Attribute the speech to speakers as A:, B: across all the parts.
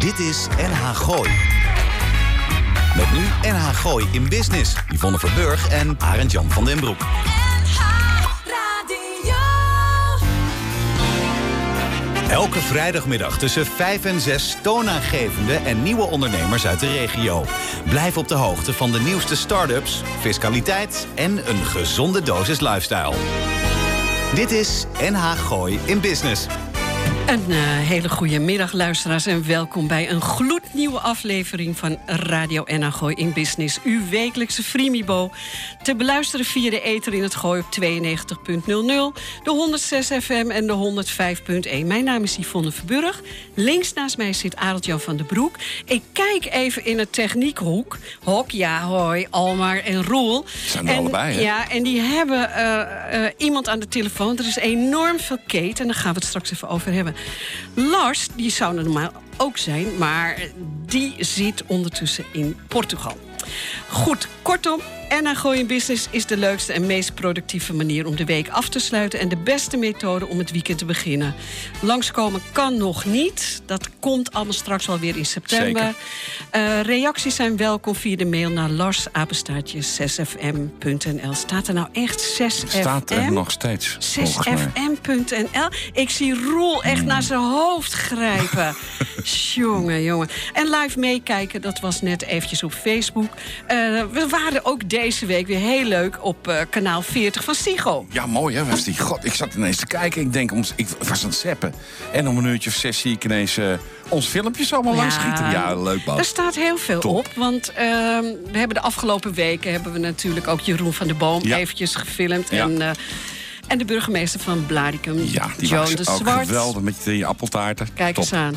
A: Dit is NH Gooi. Met nu NH Gooi in Business. Yvonne Verburg en Arend Jan van den Broek. Elke vrijdagmiddag tussen 5 en 6 toonaangevende en nieuwe ondernemers uit de regio. Blijf op de hoogte van de nieuwste start-ups, fiscaliteit en een gezonde dosis lifestyle. Dit is NH Gooi in Business.
B: Een uh, hele goede middag, luisteraars, en welkom bij een gloednieuwe aflevering van Radio Gooi in Business. Uw wekelijkse Freemibo. Te beluisteren via de ether in het Gooi op 92.00, de 106 FM en de 105.1. Mijn naam is Yvonne Verburg. Links naast mij zit Arend Jan van den Broek. Ik kijk even in het techniekhoek. Hok, ja, hoi, Almar en Roel.
C: Zijn er allebei, hè?
B: Ja, en die hebben uh, uh, iemand aan de telefoon. Er is enorm veel keten en daar gaan we het straks even over hebben. Lars, die zou er normaal ook zijn, maar die zit ondertussen in Portugal. Goed, kortom, en Gooi in Business is de leukste en meest productieve manier om de week af te sluiten en de beste methode om het weekend te beginnen. Langskomen kan nog niet. Dat komt allemaal straks wel weer in september. Uh, reacties zijn welkom via de mail naar larsapenstaartje6fm.nl. Staat er nou echt 6fm?
C: Staat er nog steeds.
B: 6fm.nl. Ik zie Roel echt naar zijn hoofd grijpen. jongen, jongen. En live meekijken, dat was net eventjes op Facebook. Uh, we waren ook deze week weer heel leuk op uh, kanaal 40 van Sigo.
C: Ja, mooi hè, was die. God, ik zat ineens te kijken. Ik denk, om, ik was aan het zeppen. En om een uurtje of zes zie ik ineens uh, ons filmpje zomaar ja, langs schieten. Ja, leuk man.
B: Er staat heel veel Top. op. Want uh, we hebben de afgelopen weken hebben we natuurlijk ook Jeroen van der Boom ja. eventjes gefilmd.
C: Ja.
B: En, uh, en de burgemeester van Blaricum,
C: ja, die
B: Joan de
C: ook
B: Zwart.
C: geweldig met je appeltaarten.
B: Kijk
C: Top.
B: eens aan.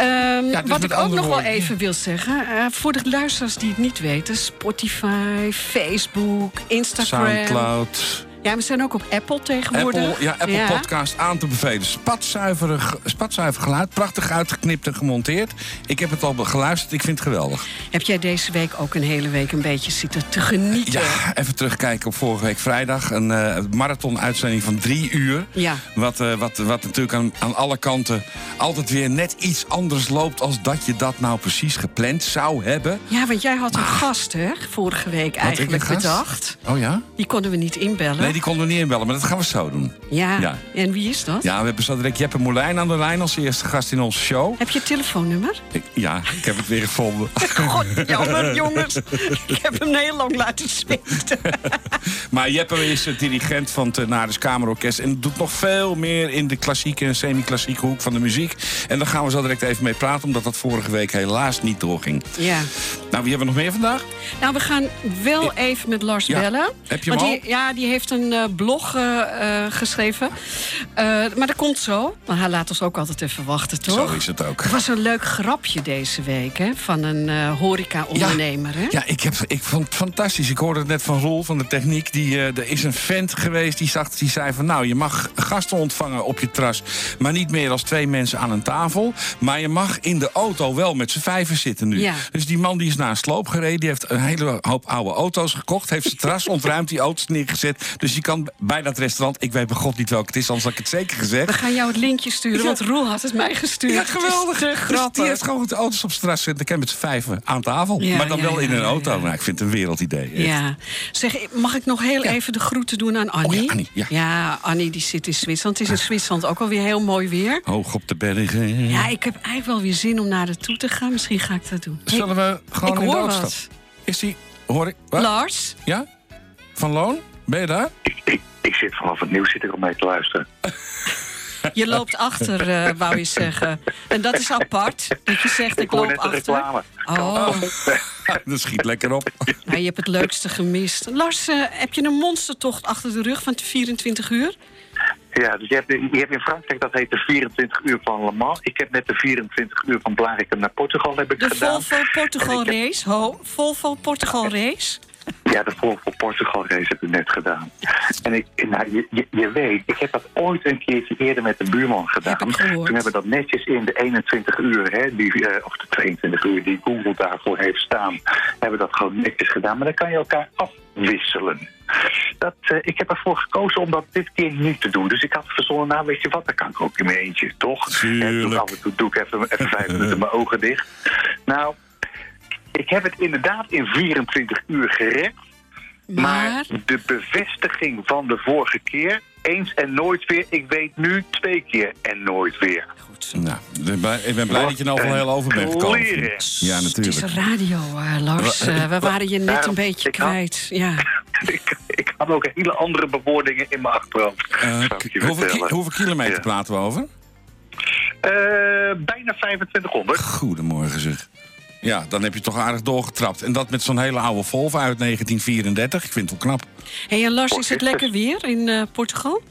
B: Um,
C: Ja, dus
B: wat ik ook nog wel even wil zeggen... Uh, voor de luisteraars die het niet weten... Spotify, Facebook, Instagram...
C: Soundcloud.
B: Ja, we zijn ook op Apple tegenwoordig.
C: Apple, ja, Apple Podcast aan te bevelen. Spatzuiver, spatzuiver geluid, prachtig uitgeknipt en gemonteerd. Ik heb het al geluisterd, ik vind het geweldig.
B: Heb jij deze week ook een hele week een beetje zitten te genieten?
C: Ja, even terugkijken op vorige week vrijdag. Een uh, marathon-uitzending van drie uur.
B: Ja.
C: Wat, uh, wat, wat natuurlijk aan, aan alle kanten altijd weer net iets anders loopt... als dat je dat nou precies gepland zou hebben.
B: Ja, want jij had een gast, hè, vorige week eigenlijk bedacht.
C: Oh ja?
B: Die konden we niet inbellen.
C: Nee, die konden we niet inbellen, maar dat gaan we zo doen.
B: ja.
C: Ja.
B: en wie is dat?
C: Ja, we hebben zo direct Jeppe Moulijn aan de lijn als eerste gast in onze show.
B: Heb je het telefoonnummer?
C: Ik- ja, ik heb het weer gevonden.
B: God, jammer, jongens. Ik heb hem heel lang laten zweten.
C: Maar Jeppe is de dirigent van het Naris Kamerorkest... en doet nog veel meer in de klassieke en semi-klassieke hoek van de muziek. En daar gaan we zo direct even mee praten... omdat dat vorige week helaas niet doorging.
B: Ja.
C: Nou, wie hebben we nog meer vandaag?
B: Nou, we gaan wel even met Lars
C: Ja.
B: bellen.
C: Heb je hem
B: Want
C: al?
B: die, Ja, die heeft een eh, blog eh, eh, geschreven. Maar dat komt zo. Maar hij laat ons ook altijd even wachten, toch?
C: Zo is het ook.
B: Er was een leuk grapje deze week, hè? Van een horeca-ondernemer, hè?
C: Ja, ik, heb, ik vond het fantastisch. Ik hoorde het net van Roel van de techniek. Die, er is een vent geweest die, zag, die zei van... nou, je mag gasten ontvangen op je terras... maar niet meer als twee mensen aan een tafel. Maar je mag in de auto wel met z'n vijven zitten nu.
B: Ja.
C: Dus die man die is naar een sloop gereden... die heeft een hele hoop oude auto's gekocht... heeft zijn terras ontruimd, die auto's neergezet. Dus je kan bij dat restaurant... ik weet bij god niet welk het is, anders had ik het zeker gezegd...
B: We gaan jou het linkje sturen,
C: Ja.
B: want Roel had het mij gestuurd.
C: Ja, geweldig. Dus die heeft gewoon de auto's op straat zitten. Ik heb met z'n vijven aan tafel.
B: Ja,
C: maar dan
B: ja,
C: wel in een auto. Nou, ik vind het een wereldidee. echt.
B: Ja. Zeg, mag ik nog heel even de groeten doen aan Annie?
C: Oh ja, Annie, ja.
B: Annie die zit in Zwitserland. Het is in Zwitserland ook alweer heel mooi weer.
C: Hoog op de bergen.
B: Ja, ik heb eigenlijk wel weer zin om naar de toe te gaan. Misschien ga ik dat doen.
C: Zullen we gewoon
B: ik
C: in de
B: hoor?
C: Is die... Hoor ik... Wat?
B: Lars?
C: Ja? Van Loon? Ben je daar?
D: Ik, ik zit vanaf het nieuws zit ik om mee te luisteren.
B: Je loopt achter, eh, wou je zeggen. En dat is apart, dat je zegt ik,
D: Ik
B: loop achter.
D: reclame.
B: Oh,
C: Dat schiet lekker op.
B: nou, je hebt het leukste gemist. Lars, eh, heb je een monstertocht achter de rug van 24 uur?
D: Ja, dus je hebt, je hebt in Frankrijk, dat heet de 24 uur van Le Mans. Ik heb net de 24 uur van Blarikum naar Portugal heb ik
B: De
D: gedaan.
B: Volvo Portugal
D: heb-
B: race. Ho, Volvo Portugal race.
D: Ja, de Volvo Portugal race heb ik net gedaan. En ik, nou, je, je, je weet, ik heb dat ooit een keertje eerder met de buurman gedaan.
B: Heb.
D: Toen hebben we dat netjes in de 21 uur, hè, die, eh, of de 22 uur die Google daarvoor heeft staan, hebben we dat gewoon netjes gedaan. Maar dan kan je elkaar afwisselen. Dat, eh, ik heb ervoor gekozen om dat dit keer niet te doen. Dus ik had verzonnen, nou weet je wat, dan kan ik ook in mijn eentje, toch?
C: Tuurlijk.
D: En toen af en toe doe ik even, even vijf minuten mijn ogen dicht. Nou, ik heb het inderdaad in 24 uur gered. Maar
B: Maar,
D: de bevestiging van de vorige keer, eens en nooit weer. Ik weet nu twee keer en nooit weer.
B: goed.
C: Nou, ik ben blij- dat je er overal heel over bent gekomen. Ja,
B: Het
C: natuurlijk.
B: is radio, eh, Lars. Eh, we waren je net een beetje
D: ik had-
B: kwijt. Ja.
D: ik, ik had ook hele andere bewoordingen in mijn achterhoofd.
C: Eh, hoeveel, ki- hoeveel kilometer
D: Ja.
C: praten we over?
D: Eh, bijna 2500.
C: Goedemorgen zeg. Ja, dan heb je toch aardig doorgetrapt. En dat met zo'n hele oude Volvo uit 1934. Ik vind het wel knap.
B: Hey, en Lars, is het lekker weer in eh, Portugal?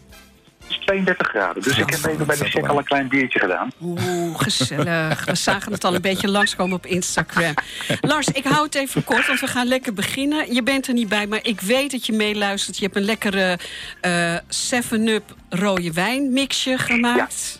D: Het is 32 graden. Dus ik heb even bij de check al een klein biertje gedaan.
B: Oeh, gezellig. We zagen het al een beetje langskomen op Instagram. Lars, ik hou het even kort, want we gaan lekker beginnen. Je bent er niet bij, maar ik weet dat je meeluistert. Je hebt een lekkere eh 7-up rode wijn mixje gemaakt.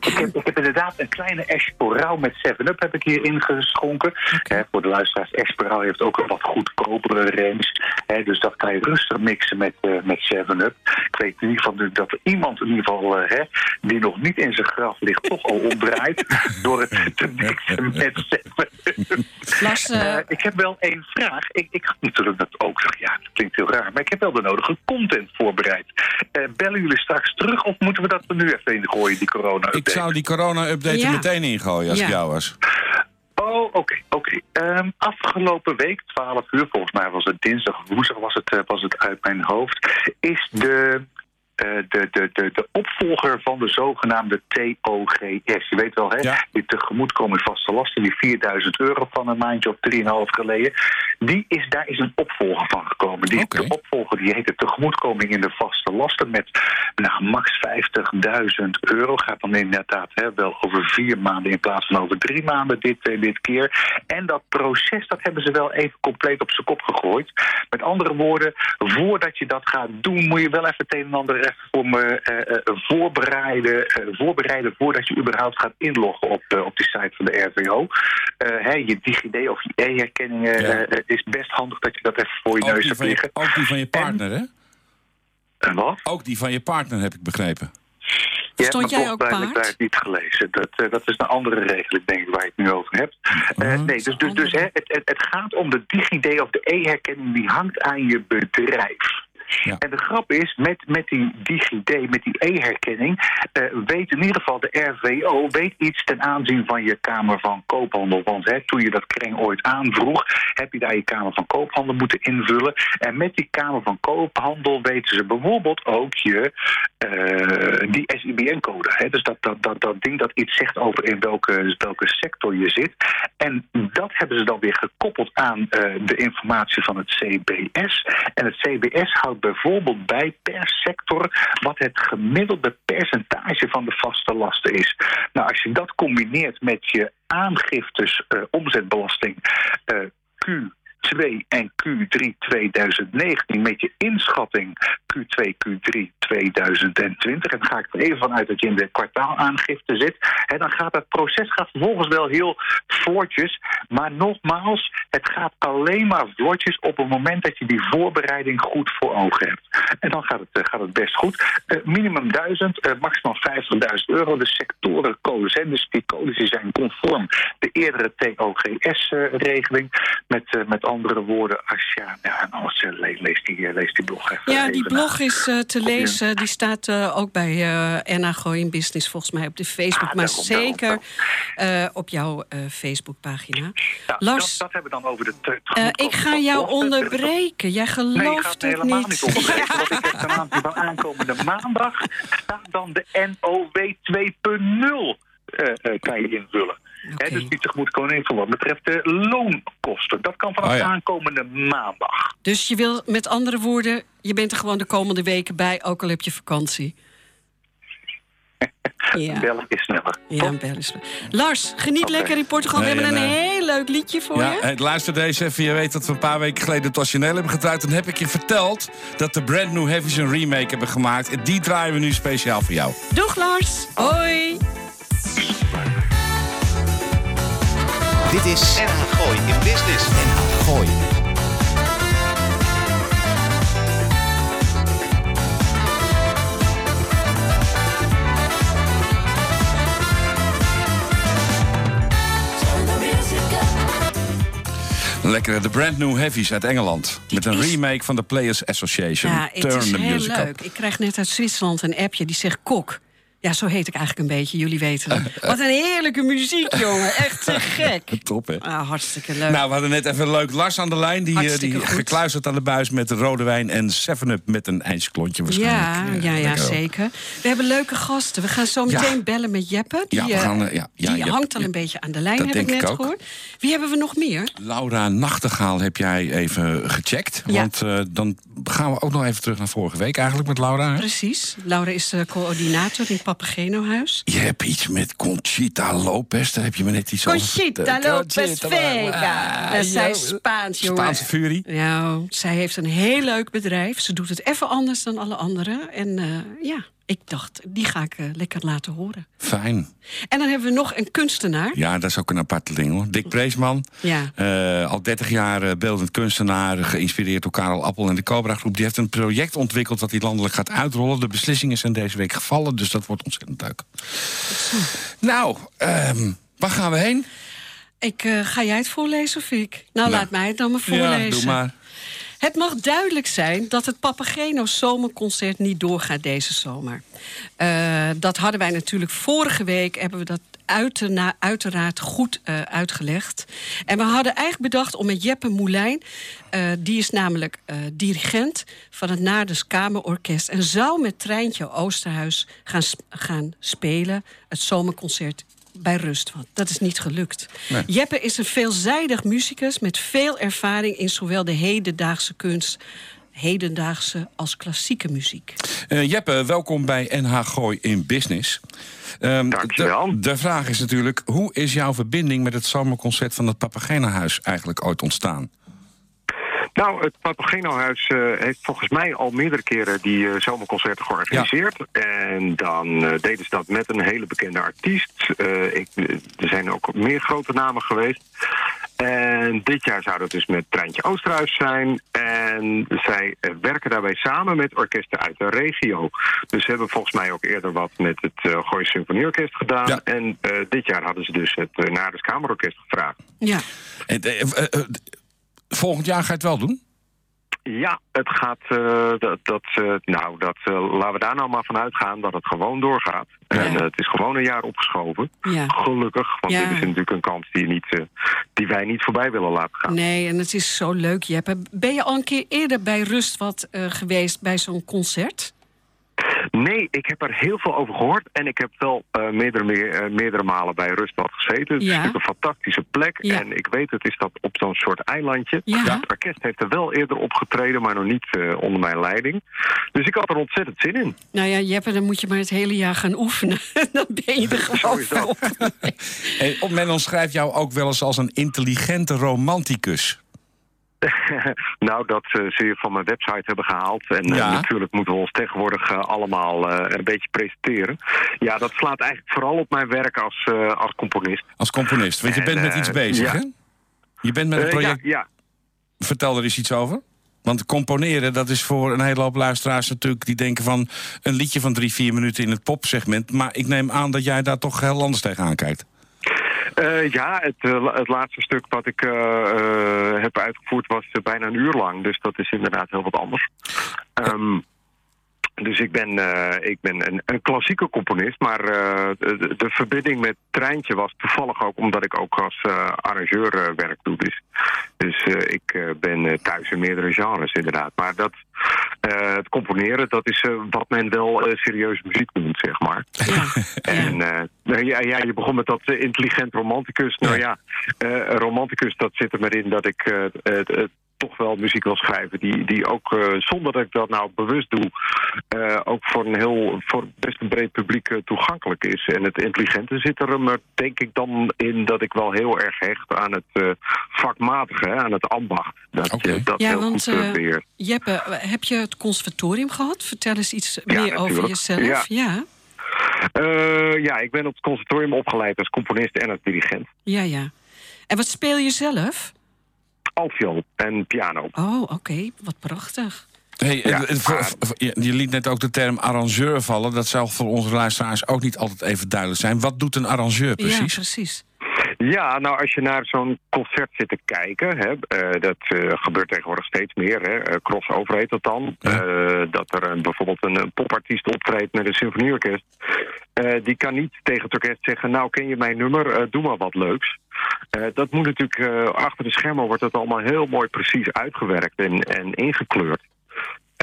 D: Ik heb, ik heb inderdaad een kleine Esporau met 7-Up heb ik hier ingeschonken. Hè, voor de luisteraars, Esporau heeft ook een wat goedkopere range. Hè, dus dat kan je rustig mixen met, eh, met 7-Up. Ik weet in ieder geval dat er iemand in ieder geval, eh, hè, die nog niet in zijn graf ligt, toch al omdraait door het te mixen met 7-Up.
B: Lars, eh,
D: ik heb wel één vraag. Ik, ik had natuurlijk dat ook zeg, ja, dat klinkt heel raar, maar ik heb wel de nodige content voorbereid. Eh, bellen jullie straks terug of moeten we dat er nu even in gooien, die corona
C: Ik zou die corona-update
B: Ja.
C: er meteen ingooien als
B: Ja.
C: ik jou was.
D: Oh, oké, oké. Ehm, afgelopen week, 12 uur, volgens mij was het dinsdag woensdag was het, eh, was het uit mijn hoofd, is de, de, de, de, de opvolger van de zogenaamde TOGS. Je weet wel, hè?
C: Ja.
D: Die tegemoetkoming vaste lasten, die 4000 euro van een maandje of 3,5 geleden. Die is, daar is een opvolger van gekomen. Die. De opvolger die heet de tegemoetkoming in de vaste lasten met nou, max 50.000 euro. Gaat dan inderdaad hè, wel over vier maanden in plaats van over drie maanden dit, eh, dit keer. En dat proces, dat hebben ze wel even compleet op zijn kop gegooid. Met andere woorden, voordat je dat gaat doen, moet je wel even het een en ander voor me eh, eh, voorbereiden, eh, voorbereiden voordat je überhaupt gaat inloggen op, eh, op die site van de RVO. Eh, hè, je DigiD of je e-herkenning eh,
C: Ja.
D: eh, is best handig dat je dat even voor je
C: Ook
D: neus hebt
C: je,
D: liggen.
C: ook die van je partner, hè?
D: En wat?
C: Ook die van je partner, heb ik begrepen.
D: Je
B: Stond jij ook paard?
D: niet gelezen. Dat, eh, dat is een andere regeling, denk ik, waar je het nu over hebt. Eh,
C: Mhm.
D: nee, dus, dus, dus hè, het, het, het gaat om de DigiD of de e-herkenning die hangt aan je bedrijf.
C: Ja.
D: En de grap is, met, met die DigiD, met die e-herkenning, eh, weet in ieder geval de RVO weet iets ten aanzien van je Kamer van Koophandel. Want hè, toen je dat kreng ooit aanvroeg, heb je daar je Kamer van Koophandel moeten invullen. En met die Kamer van Koophandel weten ze bijvoorbeeld ook je, eh, die SIBN-code. Dus dat, dat, dat, dat ding dat iets zegt over in welke, welke sector je zit. En dat hebben ze dan weer gekoppeld aan eh, de informatie van het CBS. En het CBS houdt bijvoorbeeld bij per sector wat het gemiddelde percentage van de vaste lasten is. Nou, als je dat combineert met je aangiftes eh, omzetbelasting eh, Q2 en Q3 2019 met je inschatting Q2, Q3 2020. En ga ik er even vanuit dat je in de kwartaalaangifte zit. En dan gaat het proces gaat vervolgens wel heel vlotjes. Maar nogmaals, het gaat alleen maar vlotjes op het moment dat je die voorbereiding goed voor ogen hebt. En dan gaat het, eh, gaat het best goed. Eh, minimum 1000, eh, maximaal 50.000 euro. De sectorencodes, dus die codes zijn conform de eerdere TOGS-regeling. met, eh, met andere woorden, als ja, nou, als, le- lees, die, eh, lees die blog even.
B: Ja, die blog
D: na.
B: is eh, te lezen. Die staat eh, ook bij NAGO in Business, volgens mij op de Facebook.
D: Ah,
B: maar
D: daarom,
B: zeker op jouw Facebookpagina.
D: Ja,
B: Lars,
D: dat, dat hebben we dan over de te-
B: ik ga jou onderbreken. Jij
D: Nee, ik ga
B: gelooft
D: het
B: het
D: helemaal
B: niet.
D: niet onderbreken. Want ik heb aanzien van aankomende maandag staat dan de NOW 2.0 eh, eh, kan je invullen.
B: Oké.
D: Hè, dus die tegemoetkoming voor wat betreft de loonkosten. Dat kan vanaf
C: Oh ja.
D: aankomende maandag.
B: Dus je wil met andere woorden, je bent er gewoon de komende weken bij, ook al heb je vakantie. Ja,
D: Bellen is sneller.
B: ja bel is- Lars, geniet lekker in Portugal.
C: Nee,
B: we hebben
C: en,
B: een heel leuk liedje voor
C: Ja,
B: je.
C: eh, luister deze even. Je weet dat we een paar weken geleden het origineel hebben gedraaid. Dan heb ik je verteld dat de Brand New Heavies een remake hebben gemaakt. En die draaien we nu speciaal voor jou.
B: Doeg Lars, hoi.
A: Dit is En Gooi in Business. En Gooi.
C: Lekkere, de brand new heavies uit Engeland. Met een remake van de Players Association.
B: Ja,
C: Turn
B: het
C: is
B: heel leuk. Ik krijg net uit Zwitserland een appje die zegt kok. Ja, zo heet ik eigenlijk een beetje, jullie weten het. Wat een heerlijke muziek, jongen. Echt te gek.
C: Top, hè?
B: Ah, hartstikke leuk.
C: Nou, we hadden net even leuk Lars aan de lijn. Die,
B: Hartstikke
C: die gekluisterd aan de buis met rode wijn en 7-up met een ijsklontje
B: ja,
C: waarschijnlijk.
B: ja, ja,
C: lekker.
B: zeker. We hebben leuke gasten. We gaan zo
C: Ja.
B: meteen bellen met Jeppe. Die,
C: Ja, we
B: eh,
C: gaan, eh, ja, ja,
B: die
C: Jeppe,
B: hangt al
C: ja.
B: een beetje aan de lijn,
C: Dat
B: heb ik
C: denk ik
B: net
C: ook.
B: gehoord. Wie hebben we nog meer?
C: Laura Nachtegaal heb jij even gecheckt.
B: Ja.
C: Want dan gaan we ook nog even terug naar vorige week eigenlijk met Laura. hè?
B: Precies. Laura is de coördinator in Papageno-huis.
C: Je hebt iets met Conchita Lopez. Daar heb je me net iets over
B: Conchita. Lopez Vega.
C: Ah,
B: Dat is zij. Spaans, jongen.
C: Spaanse furie.
B: Ja, zij heeft een heel leuk bedrijf. Ze doet het even anders dan alle anderen. En eh, ja, ik dacht, die ga ik eh, lekker laten horen.
C: Fijn.
B: En dan hebben we nog een kunstenaar.
C: Ja, dat is ook een aparte ding hoor. Dick Preesman.
B: Ja.
C: Eh, al 30 jaar eh, beeldend kunstenaar. Geïnspireerd door Karel Appel en de Cobra Groep. Die heeft een project ontwikkeld dat hij landelijk gaat uitrollen. De beslissingen zijn deze week gevallen. Dus dat wordt ontzettend leuk. Nou, ehm, waar gaan we heen?
B: Ik, ga jij het voorlezen of ik? Nou,
C: Nou.
B: laat mij het dan maar voorlezen.
C: Ja, doe maar.
B: Het mag duidelijk zijn dat het Papageno Zomerconcert niet doorgaat deze zomer. Eh, dat hadden wij natuurlijk vorige week, hebben we dat uiteraard goed eh, uitgelegd. En we hadden eigenlijk bedacht om met Jeppe Moulijn... eh, die is namelijk dirigent van het Nades Kamerorkest... en zou met Treintje Oosterhuis gaan, gaan spelen, het zomerconcert bij rust. Want dat is niet gelukt.
C: Nee.
B: Jeppe is een veelzijdig muzikus met veel ervaring in zowel de hedendaagse kunst, hedendaagse als klassieke muziek.
C: Eh, Jeppe, welkom bij NH Gooi in Business. Ehm,
E: Dankjewel.
C: De, de vraag is natuurlijk, hoe is jouw verbinding met het zomerconcert van het Papagena-huis eigenlijk ooit ontstaan?
E: Nou, het Papageno-huis eh, heeft volgens mij al meerdere keren die eh, zomerconcerten georganiseerd. En dan eh, deden ze dat met een hele bekende artiest. Eh, ik, er zijn ook meer grote namen geweest. En dit jaar zou dat dus met Treintje Oosterhuis zijn. En zij werken daarbij samen met orkesten uit de regio. Dus ze hebben volgens mij ook eerder wat met het uh, Goois Symfonieorkest gedaan.
C: Ja.
E: En eh, dit jaar hadden ze dus het uh, Nades Kamerorkest gevraagd.
B: Ja,
C: En, volgend jaar ga je het wel doen?
E: Ja, het gaat. eh, dat, dat, eh, nou, dat, eh, laten we daar nou maar van uitgaan dat het gewoon doorgaat. En
B: Ja.
E: het is gewoon een jaar opgeschoven.
B: ja.
E: Gelukkig, want
B: Ja.
E: dit is natuurlijk een kans die, niet, die wij niet voorbij willen laten gaan.
B: Nee, en het is zo leuk, Jeppe. Ben je al een keer eerder bij Rust wat eh, geweest bij zo'n concert?
E: Nee, ik heb er heel veel over gehoord. En ik heb wel eh, meerdere, meer- eh, meerdere malen bij Rustbad gezeten. Het is
B: Ja.
E: natuurlijk een fantastische plek.
B: Ja.
E: En ik weet, het is dat op zo'n soort eilandje.
B: Ja.
E: Het orkest heeft er wel eerder opgetreden, maar nog niet eh, onder mijn leiding. Dus ik had er ontzettend zin in.
B: Nou ja, Jeppe, dan moet je maar het hele jaar gaan oefenen. dan ben je er gewoon
E: is dat.
C: op men omschrijft jou ook wel eens als een intelligente romanticus.
E: nou, dat ze je van mijn website hebben gehaald. En eh,
C: Ja.
E: natuurlijk moeten we ons tegenwoordig eh, allemaal eh, een beetje presenteren. Ja, dat slaat eigenlijk vooral op mijn werk als, als componist.
C: Als componist. Want je
E: En,
C: bent met iets bezig,
E: ja.
C: hè? Je bent met een project.
E: ja, ja.
C: Vertel er eens iets over. Want componeren, dat is voor een hele hoop luisteraars natuurlijk... die denken van een liedje van drie, vier minuten in het popsegment. Maar ik neem aan dat jij daar toch heel anders tegenaan kijkt.
E: Eh, ja, het, eh, het laatste stuk wat ik eh, heb uitgevoerd was bijna een uur lang. Dus dat is inderdaad heel wat anders. Ehm, dus ik ben, eh, ik ben een, een klassieke componist. Maar eh, de, de verbinding met Treintje was toevallig ook omdat ik ook als eh, arrangeur werk doe. Dus, dus ik ben thuis in meerdere genres inderdaad. Maar dat, het componeren, dat is wat men wel serieus muziek noemt, zeg maar.
B: Ja.
E: En nou ja, ja, je begon met dat intelligent romanticus. Nou ja, romanticus, dat zit er maar in dat ik toch wel muziek wil schrijven die, die ook, eh, zonder dat ik dat nou bewust doe, eh, ook voor een heel, voor best een breed publiek eh, toegankelijk is. En het intelligente zit er maar denk ik dan in dat ik wel heel erg hecht aan het eh, vakmatige, hè, aan het ambacht. Dat je dat
B: Ja,
E: heel
B: want,
E: goed eh,
B: eh,
E: beheert.
B: Jeppe, heb je het conservatorium gehad? Vertel eens iets
E: Ja,
B: meer over jezelf.
E: Ja.
B: ja.
E: Eh, ja, ik ben op het conservatorium opgeleid als componist en als dirigent.
B: Ja, ja. En wat speel je zelf?
E: Altviool en piano.
B: Oh, oké. Wat prachtig.
C: Hey,
E: Ja,
C: eh, je liet net ook de term arrangeur vallen. Dat zou voor onze luisteraars ook niet altijd even duidelijk zijn. Wat doet een arrangeur
B: Ja,
C: precies?
B: precies.
E: Ja, nou als je naar zo'n concert zit te kijken, hè, eh, dat eh, gebeurt tegenwoordig steeds meer. Hè, uh, crossover heet dat dan.
C: Ja.
E: Eh, dat er bijvoorbeeld een, een popartiest optreedt met een symfonieorkest. Eh, die kan niet tegen orkest zeggen, nou ken je mijn nummer, eh, doe maar wat leuks. Eh, dat moet natuurlijk, achter de schermen wordt dat allemaal heel mooi precies uitgewerkt en, en ingekleurd.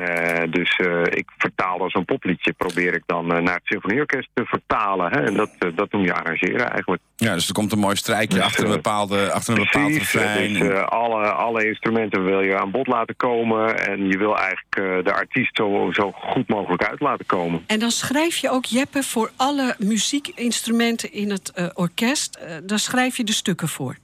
E: Eh, dus eh, ik vertaal dan zo'n popliedje, probeer ik dan eh, naar het symfonieorkest te vertalen. Hè? En dat, dat noem je arrangeren eigenlijk.
C: Ja, dus er komt een mooi strijkje
E: Dus,
C: achter een bepaalde, achter een bepaald
E: Precies,
C: refrein.
E: dus eh, alle, alle instrumenten wil je aan bod laten komen. En je wil eigenlijk eh, de artiest zo, zo goed mogelijk uit laten komen.
B: En dan schrijf je ook, Jeppe, voor alle muziekinstrumenten in het eh, orkest... daar schrijf je de stukken voor.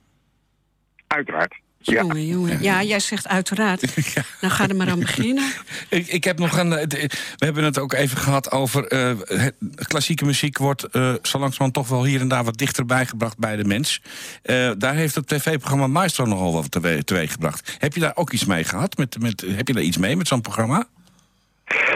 E: Uiteraard. Ja.
B: Jongen, jongen. Ja, jij zegt uiteraard. Nou, ga er maar aan beginnen.
C: Ik, ik heb nog een. eh, de- We hebben het ook even gehad over. eh, klassieke muziek wordt eh zo langzamerhand toch wel hier en daar wat dichterbij gebracht bij de mens. Eh, daar heeft het tv-programma Maestro nogal wat tewe- teweeg gebracht. Heb je daar ook iets mee gehad? Met, met, heb je daar iets mee met zo'n programma?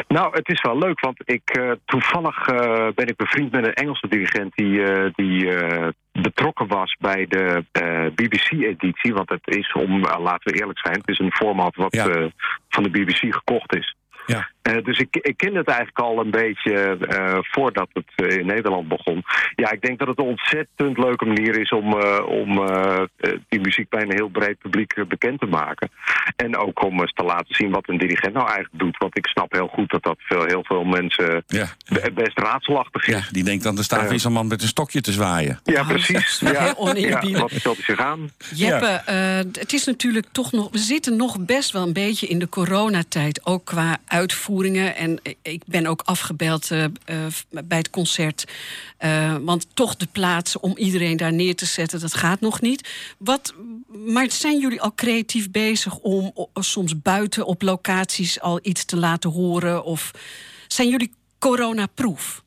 E: Nou, het is wel leuk, want ik, eh, toevallig eh, ben ik bevriend met een Engelse dirigent die, eh, die eh, betrokken was bij de eh, BBC-editie. Want het is, om, eh, laten we eerlijk zijn, het is een format wat
C: Ja.
E: eh, van de BBC gekocht is.
C: Ja.
E: Eh, dus ik, ik ken het eigenlijk al een beetje eh, voordat het eh, in Nederland begon. Ja, ik denk dat het een ontzettend leuke manier is om, eh, om die muziek bij een heel breed publiek bekend te maken. En ook om eens te laten zien wat een dirigent nou eigenlijk doet. Want ik snap heel goed dat dat veel, heel veel mensen
C: Ja.
E: be- best raadselachtig is.
C: ja die denkt dan, er staat weer zo'n man met een stokje te zwaaien.
E: Ja,
B: Oh,
E: precies.
B: is
E: Ja.
B: heel oneerbiedig.
E: Ja, wat stelt hij zich aan?
B: Jeppe, eh, het is natuurlijk toch nog. We zitten nog best wel een beetje in de coronatijd. Ook qua En ik ben ook afgebeld eh, eh, bij het concert. Eh, want toch de plaatsen om iedereen daar neer te zetten, dat gaat nog niet. Wat, maar zijn jullie al creatief bezig om soms buiten op locaties al iets te laten horen? Of zijn jullie coronaproof?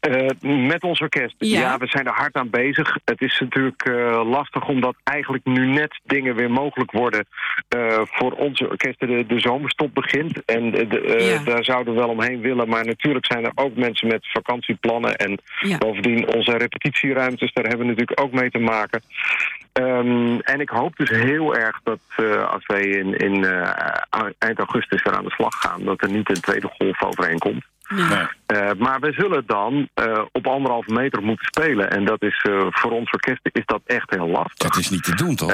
E: Eh, met ons orkest.
B: Ja.
E: Ja. we zijn er hard aan bezig. Het is natuurlijk eh, lastig omdat eigenlijk nu net dingen weer mogelijk worden eh, voor onze orkesten. De, de zomerstop begint en de,
B: Ja.
E: daar zouden we wel omheen willen. Maar natuurlijk zijn er ook mensen met vakantieplannen. En
B: Ja.
E: bovendien onze repetitieruimtes, daar hebben we natuurlijk ook mee te maken. Ehm, en ik hoop dus heel erg dat als wij in, in eind augustus weer aan de slag gaan, dat er niet een tweede golf overheen komt.
B: Nee.
E: Eh, maar we zullen dan eh, op anderhalve meter moeten spelen. En dat is eh, voor ons orkest is dat echt heel lastig.
C: Dat is niet te doen, toch?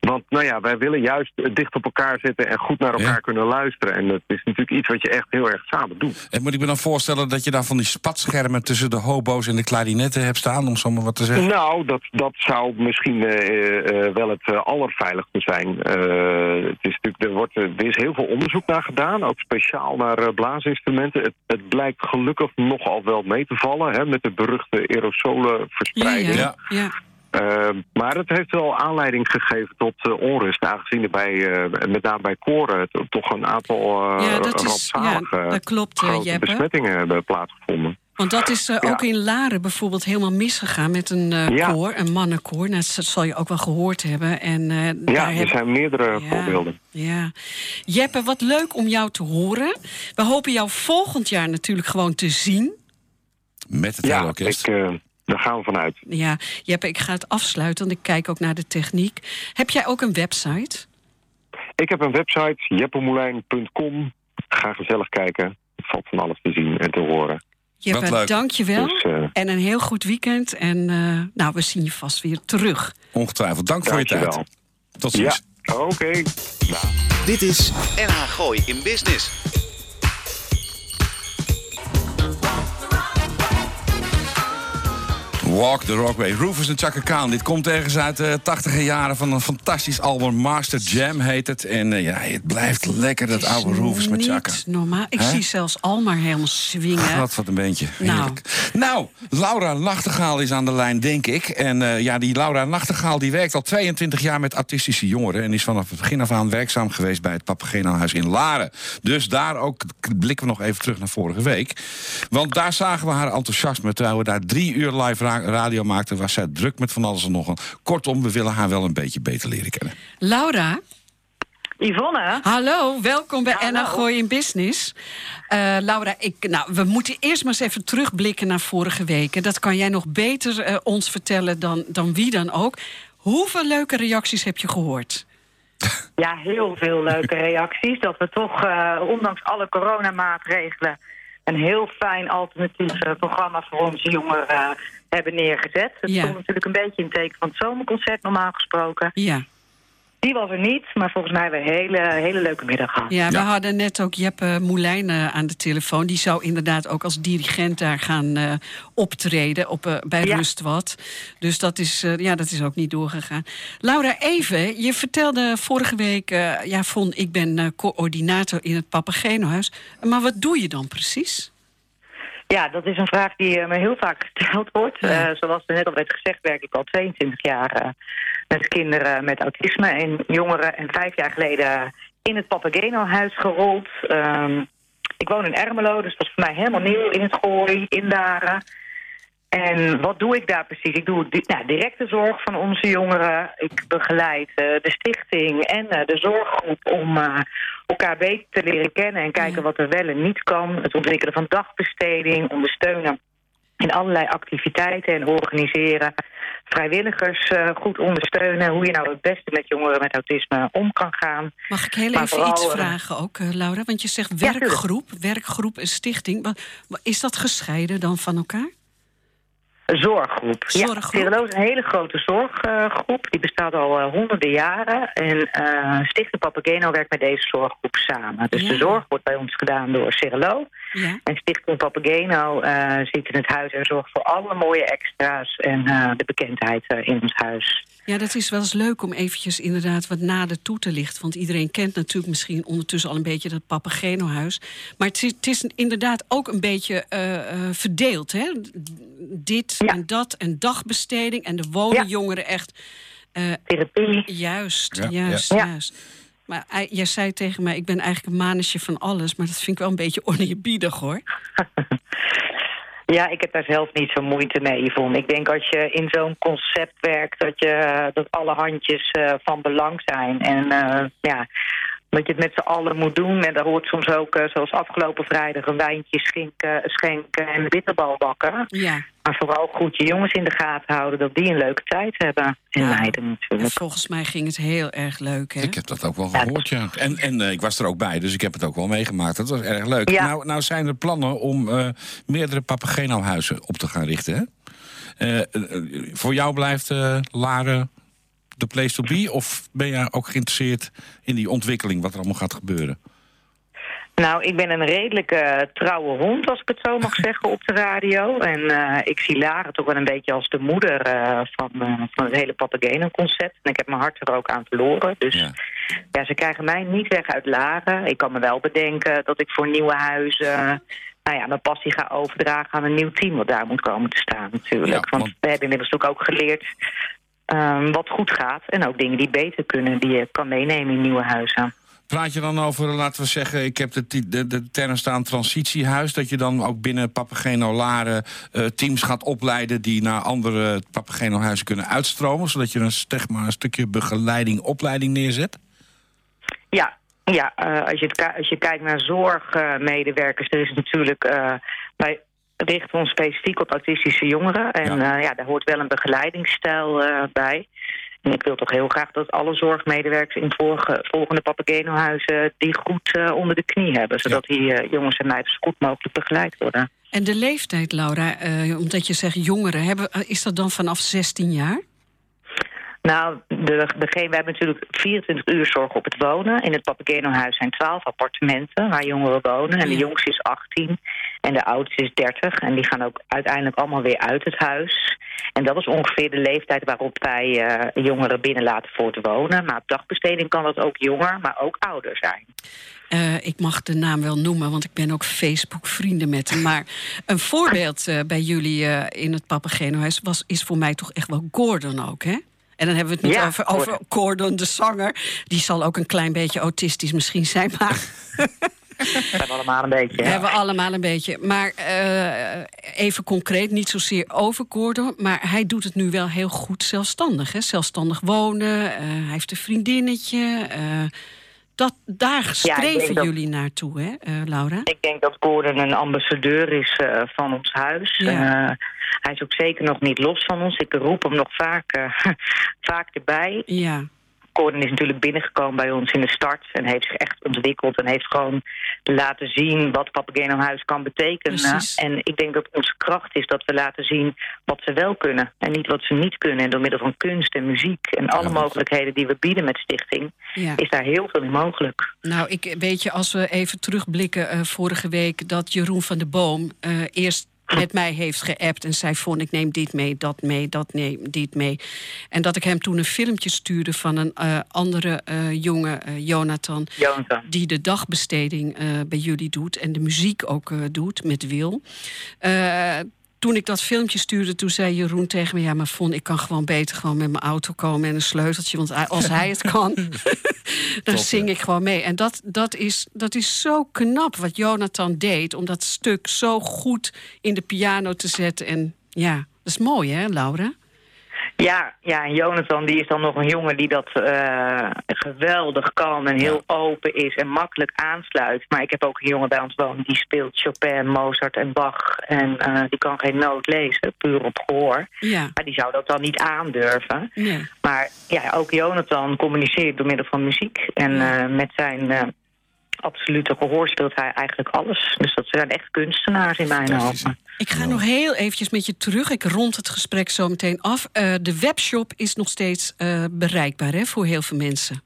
E: Want nou ja, wij willen juist eh, dicht op elkaar zitten en goed naar elkaar
C: Ja.
E: kunnen luisteren. En dat is natuurlijk iets wat je echt heel erg samen doet.
C: En moet ik me dan voorstellen dat je daar van die spatschermen tussen de hobo's en de klarinetten hebt staan, om zo maar wat te zeggen?
E: Nou, dat, dat zou misschien eh, eh, wel het eh, allerveiligste zijn. Eh, het is natuurlijk, er, wordt, er is heel veel onderzoek naar gedaan, ook speciaal naar blaasinstrumenten. Het, het blijkt gelukkig nogal wel mee te vallen hè, met de beruchte aerosolenverspreiding.
B: ja,
C: Ja.
B: ja.
E: Uh, maar het heeft wel aanleiding gegeven tot uh, onrust, aangezien er bij, uh, met name bij koren to- toch een aantal uh,
B: Ja, dat is- ja, dat klopt, eh,
E: grote
B: Jeppe.
E: besmettingen hebben plaatsgevonden.
B: Want dat is eh,
E: Ja.
B: ook in Laren bijvoorbeeld helemaal misgegaan met een eh,
E: Ja.
B: koor, een mannenkoor. Nou, dat zal je ook wel gehoord hebben. En, eh,
E: Ja,
B: daar
E: er
B: heb-
E: zijn meerdere
B: Ja,
E: voorbeelden.
B: Ja. Jeppe, wat leuk om jou te horen. We hopen jou volgend jaar natuurlijk gewoon te zien.
C: Met het hele
E: Ja,
C: orkest.
E: ik, uh, daar gaan we vanuit.
B: Ja, Jeppe, ik ga het afsluiten, want ik kijk ook naar de techniek. Heb jij ook een website?
E: Ik heb een website, jeppemoulijn.com. Ga gezellig kijken. Er valt van alles te zien en te horen.
B: Jeppe,
C: Wat leuk.
B: dank je wel.
E: Dus, eh,
B: En een heel goed weekend. En eh, nou, we zien je vast weer terug.
C: Ongetwijfeld. Dank voor je tijd.
E: Dankjewel.
C: Tot
E: Ja,
C: ziens.
E: oké.
A: Dit is NH Gooi in Business.
C: Walk the Rockway. Rufus en Chaka Khan. Dit komt ergens uit de tachtiger jaren van een fantastisch album. Master Jam heet het. En eh, ja, het blijft lekker, dat oude Rufus met
B: niet
C: Chaka.
B: normaal. Ik zie zelfs Almar helemaal swingen.
C: Wat wat een beentje.
B: Nou.
C: Heerlijk. Nou. Laura Nachtegaal is aan de lijn, denk ik. En eh, ja, die Laura Nachtegaal die werkt al 22 jaar met autistische jongeren... en is vanaf het begin af aan werkzaam geweest bij het Papageno-huis in Laren. Dus daar ook blikken we nog even terug naar vorige week. Want daar zagen we haar enthousiasme. Terwijl we daar drie uur live ra- radio maakten... was zij druk met van alles en nog een. Kortom, we willen haar wel een beetje beter leren kennen.
B: Laura,
F: Yvonne.
B: Hallo, welkom bij
F: Hallo.
B: Enna Gooi in Business. Eh, Laura, ik, nou, we moeten eerst maar eens even terugblikken naar vorige weken. Dat kan jij nog beter eh, ons vertellen dan, dan wie dan ook. Hoeveel leuke reacties heb je gehoord?
F: Ja, heel veel leuke reacties. Dat we toch, eh, ondanks alle coronamaatregelen... een heel fijn alternatief programma voor onze jongeren hebben neergezet. Het
B: Ja.
F: stond natuurlijk een beetje in het teken van het zomerconcert normaal gesproken.
B: Ja,
F: Die was er niet, maar volgens mij hebben we een hele, hele leuke middag gehad.
B: ja we
C: Ja.
B: hadden net ook Jeppe Moulijn eh, aan de telefoon. Die zou inderdaad ook als dirigent daar gaan eh, optreden op, eh, bij
F: Ja.
B: Rustwat. Dus dat is, eh, ja, dat is ook niet doorgegaan. Laura, even, je vertelde vorige week... eh, ja, Von, ik ben eh, coördinator in het Papagenohuis. Maar wat doe je dan precies?
F: Ja, dat is een vraag die eh, me heel vaak gesteld wordt.
B: Ja.
F: Eh, zoals er net al werd gezegd, werk ik al 22 jaar eh, met kinderen met autisme en jongeren. En vijf jaar geleden in het Papageno-huis gerold. Ehm, ik woon in Ermelo, dus dat is voor mij helemaal nieuw in het gooi, in Daren. En wat doe ik daar precies? Ik doe di nou, directe zorg van onze jongeren. Ik begeleid de stichting en de zorggroep om elkaar beter te leren kennen en kijken
B: Ja.
F: wat er wel en niet kan. Het ontwikkelen van dagbesteding, ondersteunen in allerlei activiteiten en organiseren. Vrijwilligers eh, goed ondersteunen. Hoe je nou het beste met jongeren met autisme om kan gaan.
B: Mag ik heel
F: Maar
B: even
F: vooral,
B: iets
F: eh,
B: vragen ook, eh, Laura? Want je zegt werkgroep, werkgroep en stichting. Is dat gescheiden dan van elkaar?
F: Zorggroep.
B: Zorggroep?
F: Ja, is een hele grote zorggroep. Die bestaat al eh, honderden jaren. En eh Stichting Papageno werkt met deze zorggroep samen. Dus
B: Ja.
F: de zorg wordt bij ons gedaan door Cirelo.
B: Ja.
F: En Stichting Papageno eh zit in het huis en zorgt voor alle mooie extra's en de bekendheid in ons huis.
B: Ja, dat is wel eens leuk om eventjes inderdaad wat nader toe te lichten. Want iedereen kent natuurlijk misschien ondertussen al een beetje dat Papageno-huis. Maar het is, het is inderdaad ook een beetje eh, eh, verdeeld, hè? Dit
F: Ja.
B: en dat en dagbesteding. En er wonen
F: Ja.
B: jongeren echt... eh,
F: Therapie.
B: Juist,
C: Ja,
B: juist,
F: ja.
B: juist. Maar jij zei tegen mij, ik ben eigenlijk een manetje van alles. Maar dat vind ik wel een beetje oneerbiedig, hoor.
F: Ja, ik heb daar zelf niet zo moeite mee, Yvonne. Ik denk als je in zo'n concept werkt, dat, je, eh, dat alle handjes eh, van belang zijn. En eh, ja, dat je het met z'n allen moet doen. En daar hoort soms ook, eh, zoals afgelopen vrijdag, een wijntje schenken, schenken en een bitterbal bakken.
B: Ja,
F: Maar vooral goed je jongens in de gaten houden, dat die een leuke tijd hebben. En
B: Ja.
F: meiden
B: en
F: natuurlijk.
B: volgens mij ging het heel erg leuk, hè?
C: Ik heb dat ook wel gehoord, ja. En, en eh, ik was er ook bij, dus ik heb het ook wel meegemaakt. Dat was erg leuk.
F: Ja.
C: Nou, nou zijn er plannen om eh, meerdere Papageno-huizen op te gaan richten, hè? Voor jou blijft eh Laren de place to be? Of ben jij ook geïnteresseerd in die ontwikkeling, wat er allemaal gaat gebeuren?
F: Nou, ik ben een redelijk eh, trouwe hond, als ik het zo mag zeggen, op de radio. En eh, ik zie Lara toch wel een beetje als de moeder eh, van, van het hele Papageno-concept. En ik heb mijn hart er ook aan verloren. Dus
C: Ja.
F: ja. ze krijgen mij niet weg uit Lara. Ik kan me wel bedenken dat ik voor nieuwe huizen... nou ja, mijn passie ga overdragen aan een nieuw team wat daar moet komen te staan natuurlijk.
C: Ja,
F: want...
C: want-
F: we hebben inmiddels ook geleerd ehm, wat goed gaat. En ook dingen die beter kunnen, die je kan meenemen in nieuwe huizen.
C: Praat je dan over, laten we zeggen, ik heb de, de, de term staan transitiehuis... dat je dan ook binnen Papageno Laren eh, teams gaat opleiden... die naar andere Papageno-huizen kunnen uitstromen... zodat je een, zeg maar, een stukje begeleiding, opleiding neerzet?
F: Ja, ja eh, als, je het als je kijkt naar zorgmedewerkers, er is natuurlijk. eh, wij richten ons specifiek op autistische jongeren. En
C: Ja.
F: ja, ja daar hoort wel een begeleidingsstijl eh, bij. En ik wil toch heel graag dat alle zorgmedewerkers in vorige, volgende Papageno-huizen die goed eh, onder de knie hebben. Zodat die eh, jongens en zo goed mogelijk begeleid worden.
B: En de leeftijd, Laura, eh, omdat je zegt jongeren, hebben, eh, is dat dan vanaf 16 jaar?
F: Nou, de, degene, we hebben natuurlijk 24 uur zorg op het wonen. In het Papageno-huis zijn 12 appartementen waar jongeren wonen. En de jongste is 18 en de oudste is 30. En die gaan ook uiteindelijk allemaal weer uit het huis. En dat is ongeveer de leeftijd waarop wij eh, jongeren binnen laten voor te wonen. Maar op dagbesteding kan dat ook jonger, maar ook ouder zijn.
B: Eh, ik mag de naam wel noemen, want ik ben ook Facebook-vrienden met hem. Maar een voorbeeld eh, bij jullie in het Papageno-huis was, is voor mij toch echt wel Gordon ook, hè? En dan hebben we het niet
F: Ja,
B: over, over Gordon, de zanger. Die zal ook een klein beetje autistisch misschien zijn, maar
F: we allemaal een beetje. hè?
B: hebben we allemaal een beetje. Maar eh, even concreet, niet zozeer over Gordon, maar hij doet het nu wel heel goed zelfstandig. Hè? Zelfstandig wonen, eh, hij heeft een vriendinnetje. eh, Dat, daar streven jullie naartoe, hè, eh, Laura?
F: Ik denk dat Gordon een ambassadeur is eh, van ons huis.
B: Ja.
F: Eh, hij is ook zeker nog niet los van ons. Ik roep hem nog vaak, vaak erbij.
B: Ja,
F: Gordon is natuurlijk binnengekomen bij ons in de start... en heeft zich echt ontwikkeld en heeft gewoon laten zien... wat Papageno Huis kan betekenen.
B: Precies.
F: En ik denk dat onze kracht is dat we laten zien wat ze wel kunnen... en niet wat ze niet kunnen. En door middel van kunst en muziek en alle mogelijkheden die we bieden met Stichting...
B: ja.
F: is daar heel veel in mogelijk.
B: Nou, ik weet je, als we even terugblikken eh, vorige week... dat Jeroen van de Boom eh, eerst met mij heeft geappt en zei van ik neem dit mee, dat mee, dat neem dit mee. En dat ik hem toen een filmpje stuurde van een eh, andere eh, jongen, eh, Jonathan...
F: Jonathan.
B: die de dagbesteding bij jullie doet en de muziek ook doet met Wil. Toen ik dat filmpje stuurde, toen zei Jeroen tegen me... ja, maar Von, ik kan gewoon beter gewoon met mijn auto komen en een sleuteltje... want als hij het kan, dan zing ik gewoon mee. En dat, dat, is, dat is zo knap wat Jonathan deed... om dat stuk zo goed in de piano te zetten. En ja, dat is mooi, hè, Laura?
F: Ja, ja, en Jonathan die is dan nog een jongen die dat eh, geweldig kan en heel open is en makkelijk aansluit. Maar ik heb ook een jongen bij ons wonen die speelt Chopin, Mozart en Bach. En eh, die kan geen noot lezen, puur op gehoor.
B: Ja,
F: Maar die zou dat dan niet aandurven.
B: nee.
F: Maar ja, ook Jonathan communiceert door middel van muziek. En eh, met zijn absolute gehoor speelt hij eigenlijk alles. Dus dat zijn echt kunstenaars in mijn ogen.
B: Ik ga nog heel eventjes met je terug. Ik rond het gesprek zo meteen af. Eh, de webshop is nog steeds eh, bereikbaar hè, voor heel veel mensen.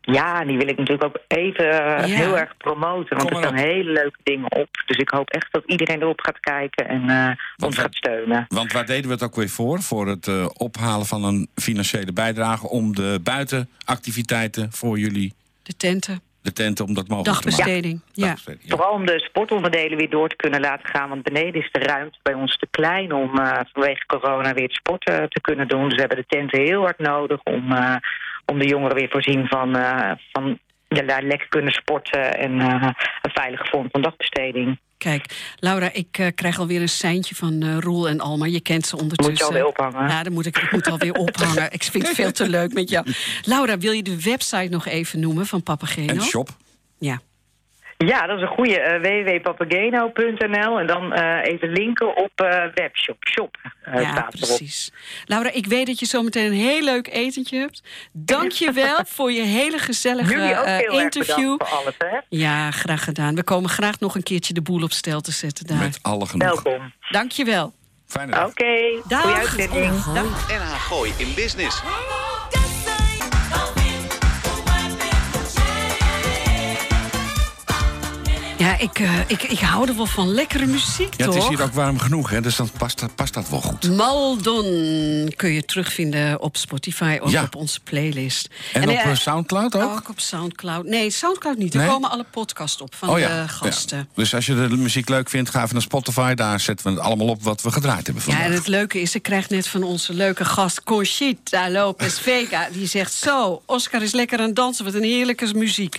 F: Ja, die wil ik natuurlijk ook even eh,
B: Ja.
F: heel erg promoten. Want er staan hele leuke dingen op. Dus ik hoop echt dat iedereen erop gaat kijken en eh, ons gaat steunen.
C: Want waar deden we het ook weer voor? Voor het ophalen van een financiële bijdrage... om de buitenactiviteiten voor jullie,
B: De tenten,
C: de tenten, om dat mogelijk te maken.
B: dagbesteding. Ja.
C: Dagbesteding, ja.
F: Vooral om de sportonderdelen weer door te kunnen laten gaan. Want beneden is de ruimte bij ons te klein om eh, vanwege corona weer het sporten te kunnen doen. Dus we hebben de tenten heel hard nodig om, eh, om de jongeren weer voorzien van, eh, van ja, daar lekker kunnen sporten en eh, een veilige vorm van dagbesteding.
B: Kijk, Laura, ik eh, krijg alweer een seintje van eh, Roel en Alma. Je kent ze ondertussen.
F: Moet je alweer ophangen?
B: Ja, dan moet ik, ik moet alweer ophangen. Ik vind het veel te leuk met jou. Laura, wil je de website nog even noemen van Papageno?
C: En shop.
B: Ja.
F: Ja, dat is een goede. eh www.papageno.nl en dan eh, even linken op eh, webshop. Shop
B: ja,
F: staat erop.
B: precies. Laura, ik weet dat je zometeen een heel leuk etentje hebt. Dank je wel voor je hele gezellige
F: Jullie ook heel erg
B: interview.
F: bedankt voor alles, hè?
B: Ja, graag gedaan. We komen graag nog een keertje de boel op stel te zetten daar.
C: Met alle genoeg.
F: Welkom.
B: Dank je wel.
C: Fijne dag.
F: Oké,
B: Dag.
F: goeie uitzending.
A: NH Gooi in Business.
B: Ja, ik, eh, ik, ik hou er wel van lekkere muziek,
C: Ja,
B: toch?
C: het is hier ook warm genoeg, hè, dus dan past, dat- past dat wel goed.
B: Maldon kun je terugvinden op Spotify of
C: Ja.
B: op onze playlist.
C: En, op
B: eh,
C: eh, Soundcloud ook?
B: Ook op Soundcloud. Nee, Soundcloud niet. Er
C: Nee?
B: komen alle podcasts op van
C: oh ja.
B: de gasten.
C: Ja. Dus als je de muziek leuk vindt, ga even naar Spotify. Daar zetten we het allemaal op wat we gedraaid hebben
B: Ja,
C: vandaag.
B: en het leuke is, ik krijg net van onze leuke gast Conchita Lopez Vega. Die zegt zo, Oscar is lekker aan het dansen, wat een heerlijke muziek.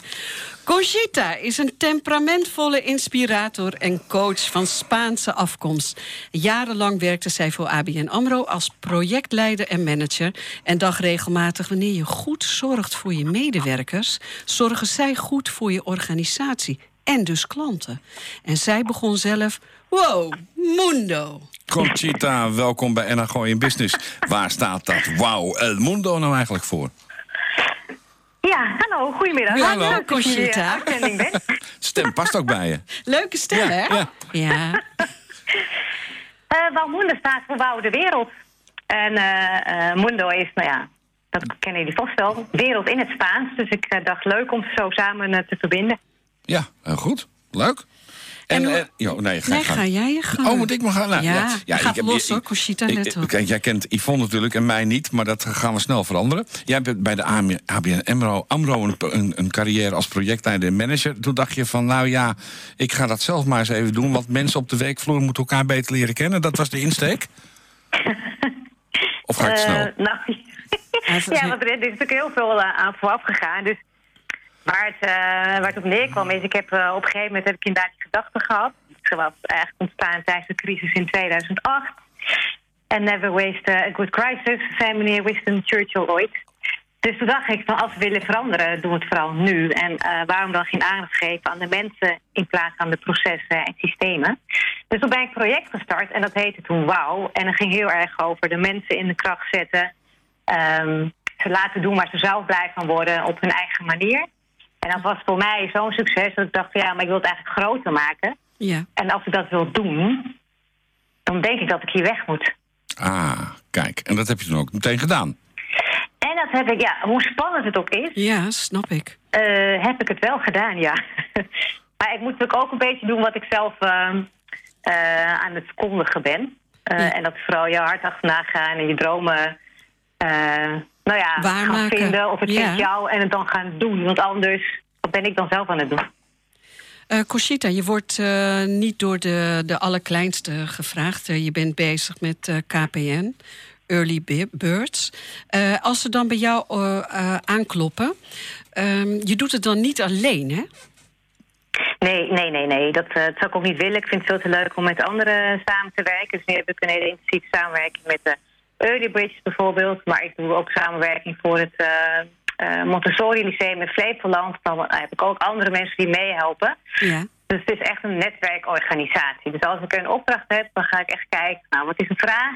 B: Conchita is een temperamentvolle inspirator en coach van Spaanse afkomst. Jarenlang werkte zij voor ABN AMRO als projectleider en manager. En dacht regelmatig, wanneer je goed zorgt voor je medewerkers... zorgen zij goed voor je organisatie en dus klanten. En zij begon zelf, wow, mundo...
C: Conchita, welkom bij NH Gooi in Business. Waar staat dat Wow El Mundo nou eigenlijk voor?
G: Ja, hallo, goedemiddag.
C: Ja, hallo.
B: Conchita.
G: bent.
C: Stem past ook bij je.
B: Leuke stem,
C: Ja,
B: hè?
C: ja.
B: ja.
G: Eh Wouw staat voor Wouw de Wereld. En eh, eh, Mundo is, nou ja, dat kennen jullie vast wel, wereld in het Spaans. Dus ik eh, dacht leuk om ze zo samen eh, te verbinden.
C: Ja, eh, goed. Leuk. En,
B: En hoe-
C: eh, jo, nee, ga,
B: Nee,
C: ga.
B: jij je gang.
C: Oh, moet ik maar gaan? Nou,
B: Ja, gaat
C: heb-
B: los, hoor, Conchita,
C: ik-
B: let
C: ik-
B: op.
C: Kijk, jij kent Yvonne natuurlijk en mij niet, maar dat gaan we snel veranderen. Jij hebt bij de AM ABN AMRO, AMRO een, een, een carrière als projectleider en manager. Toen dacht je van, nou ja, ik ga dat zelf maar eens even doen... want mensen op de werkvloer moeten elkaar beter leren kennen. Dat was de insteek? Of ga ik
G: Eh,
C: snel?
G: nou, ja, want er is natuurlijk heel veel eh, aan vooraf gegaan. Dus waar het, eh, waar het op neerkwam is, ik heb eh, op een gegeven moment heb ik inderdaad die gedachte gehad. Ze was eigenlijk ontstaan tijdens de crisis in 2008. And never waste a good crisis, zei meneer Winston Churchill ooit. Dus toen dacht ik, van als we willen veranderen, doen we het vooral nu. En uh, waarom dan geen aandacht geven aan de mensen in plaats van de processen en systemen? Dus toen ben ik een project gestart en dat heette toen Wauw. En dat ging heel erg over de mensen in de kracht zetten. Um, ze laten doen waar ze zelf blij van worden op hun eigen manier. En dat was voor mij zo'n succes dat ik dacht, ja, maar ik wil het eigenlijk groter maken.
B: Ja.
G: En als ik dat wil doen, dan denk ik dat ik hier weg moet.
C: Ah, kijk. En dat heb je toen ook meteen gedaan.
G: En dat heb ik, ja, hoe spannend het ook is.
B: Ja, snap ik.
G: Uh, heb ik het wel gedaan, ja. maar ik moet natuurlijk ook een beetje doen wat ik zelf uh, uh, aan het verkondigen ben. Ja. En dat is vooral je hart achterna gaan en je dromen nou ja,
B: Waarmaken.
G: gaan vinden. Of het
B: Ja.
G: vindt jou en het dan gaan doen. Want anders, wat ben ik dan zelf aan het doen?
B: Conchita, je wordt eh, niet door de, de allerkleinste gevraagd. Eh, je bent bezig met KPN, Early Bi- Birds. Als ze dan bij jou aankloppen, ehm, je doet het dan niet alleen, hè?
G: Nee, nee, nee, nee. Dat, dat zou ik ook niet willen. Ik vind het veel te leuk om met anderen samen te werken. Dus nu heb ik een hele intensieve samenwerking met de Early Bridge bijvoorbeeld. Maar ik doe ook samenwerking voor het eh, eh, Montessori Lyceum in Flevoland. Dan heb ik ook andere mensen die meehelpen.
B: Ja.
G: Dus het is echt een netwerkorganisatie. Dus als ik een opdracht heb, dan ga ik echt kijken... nou, wat is een vraag?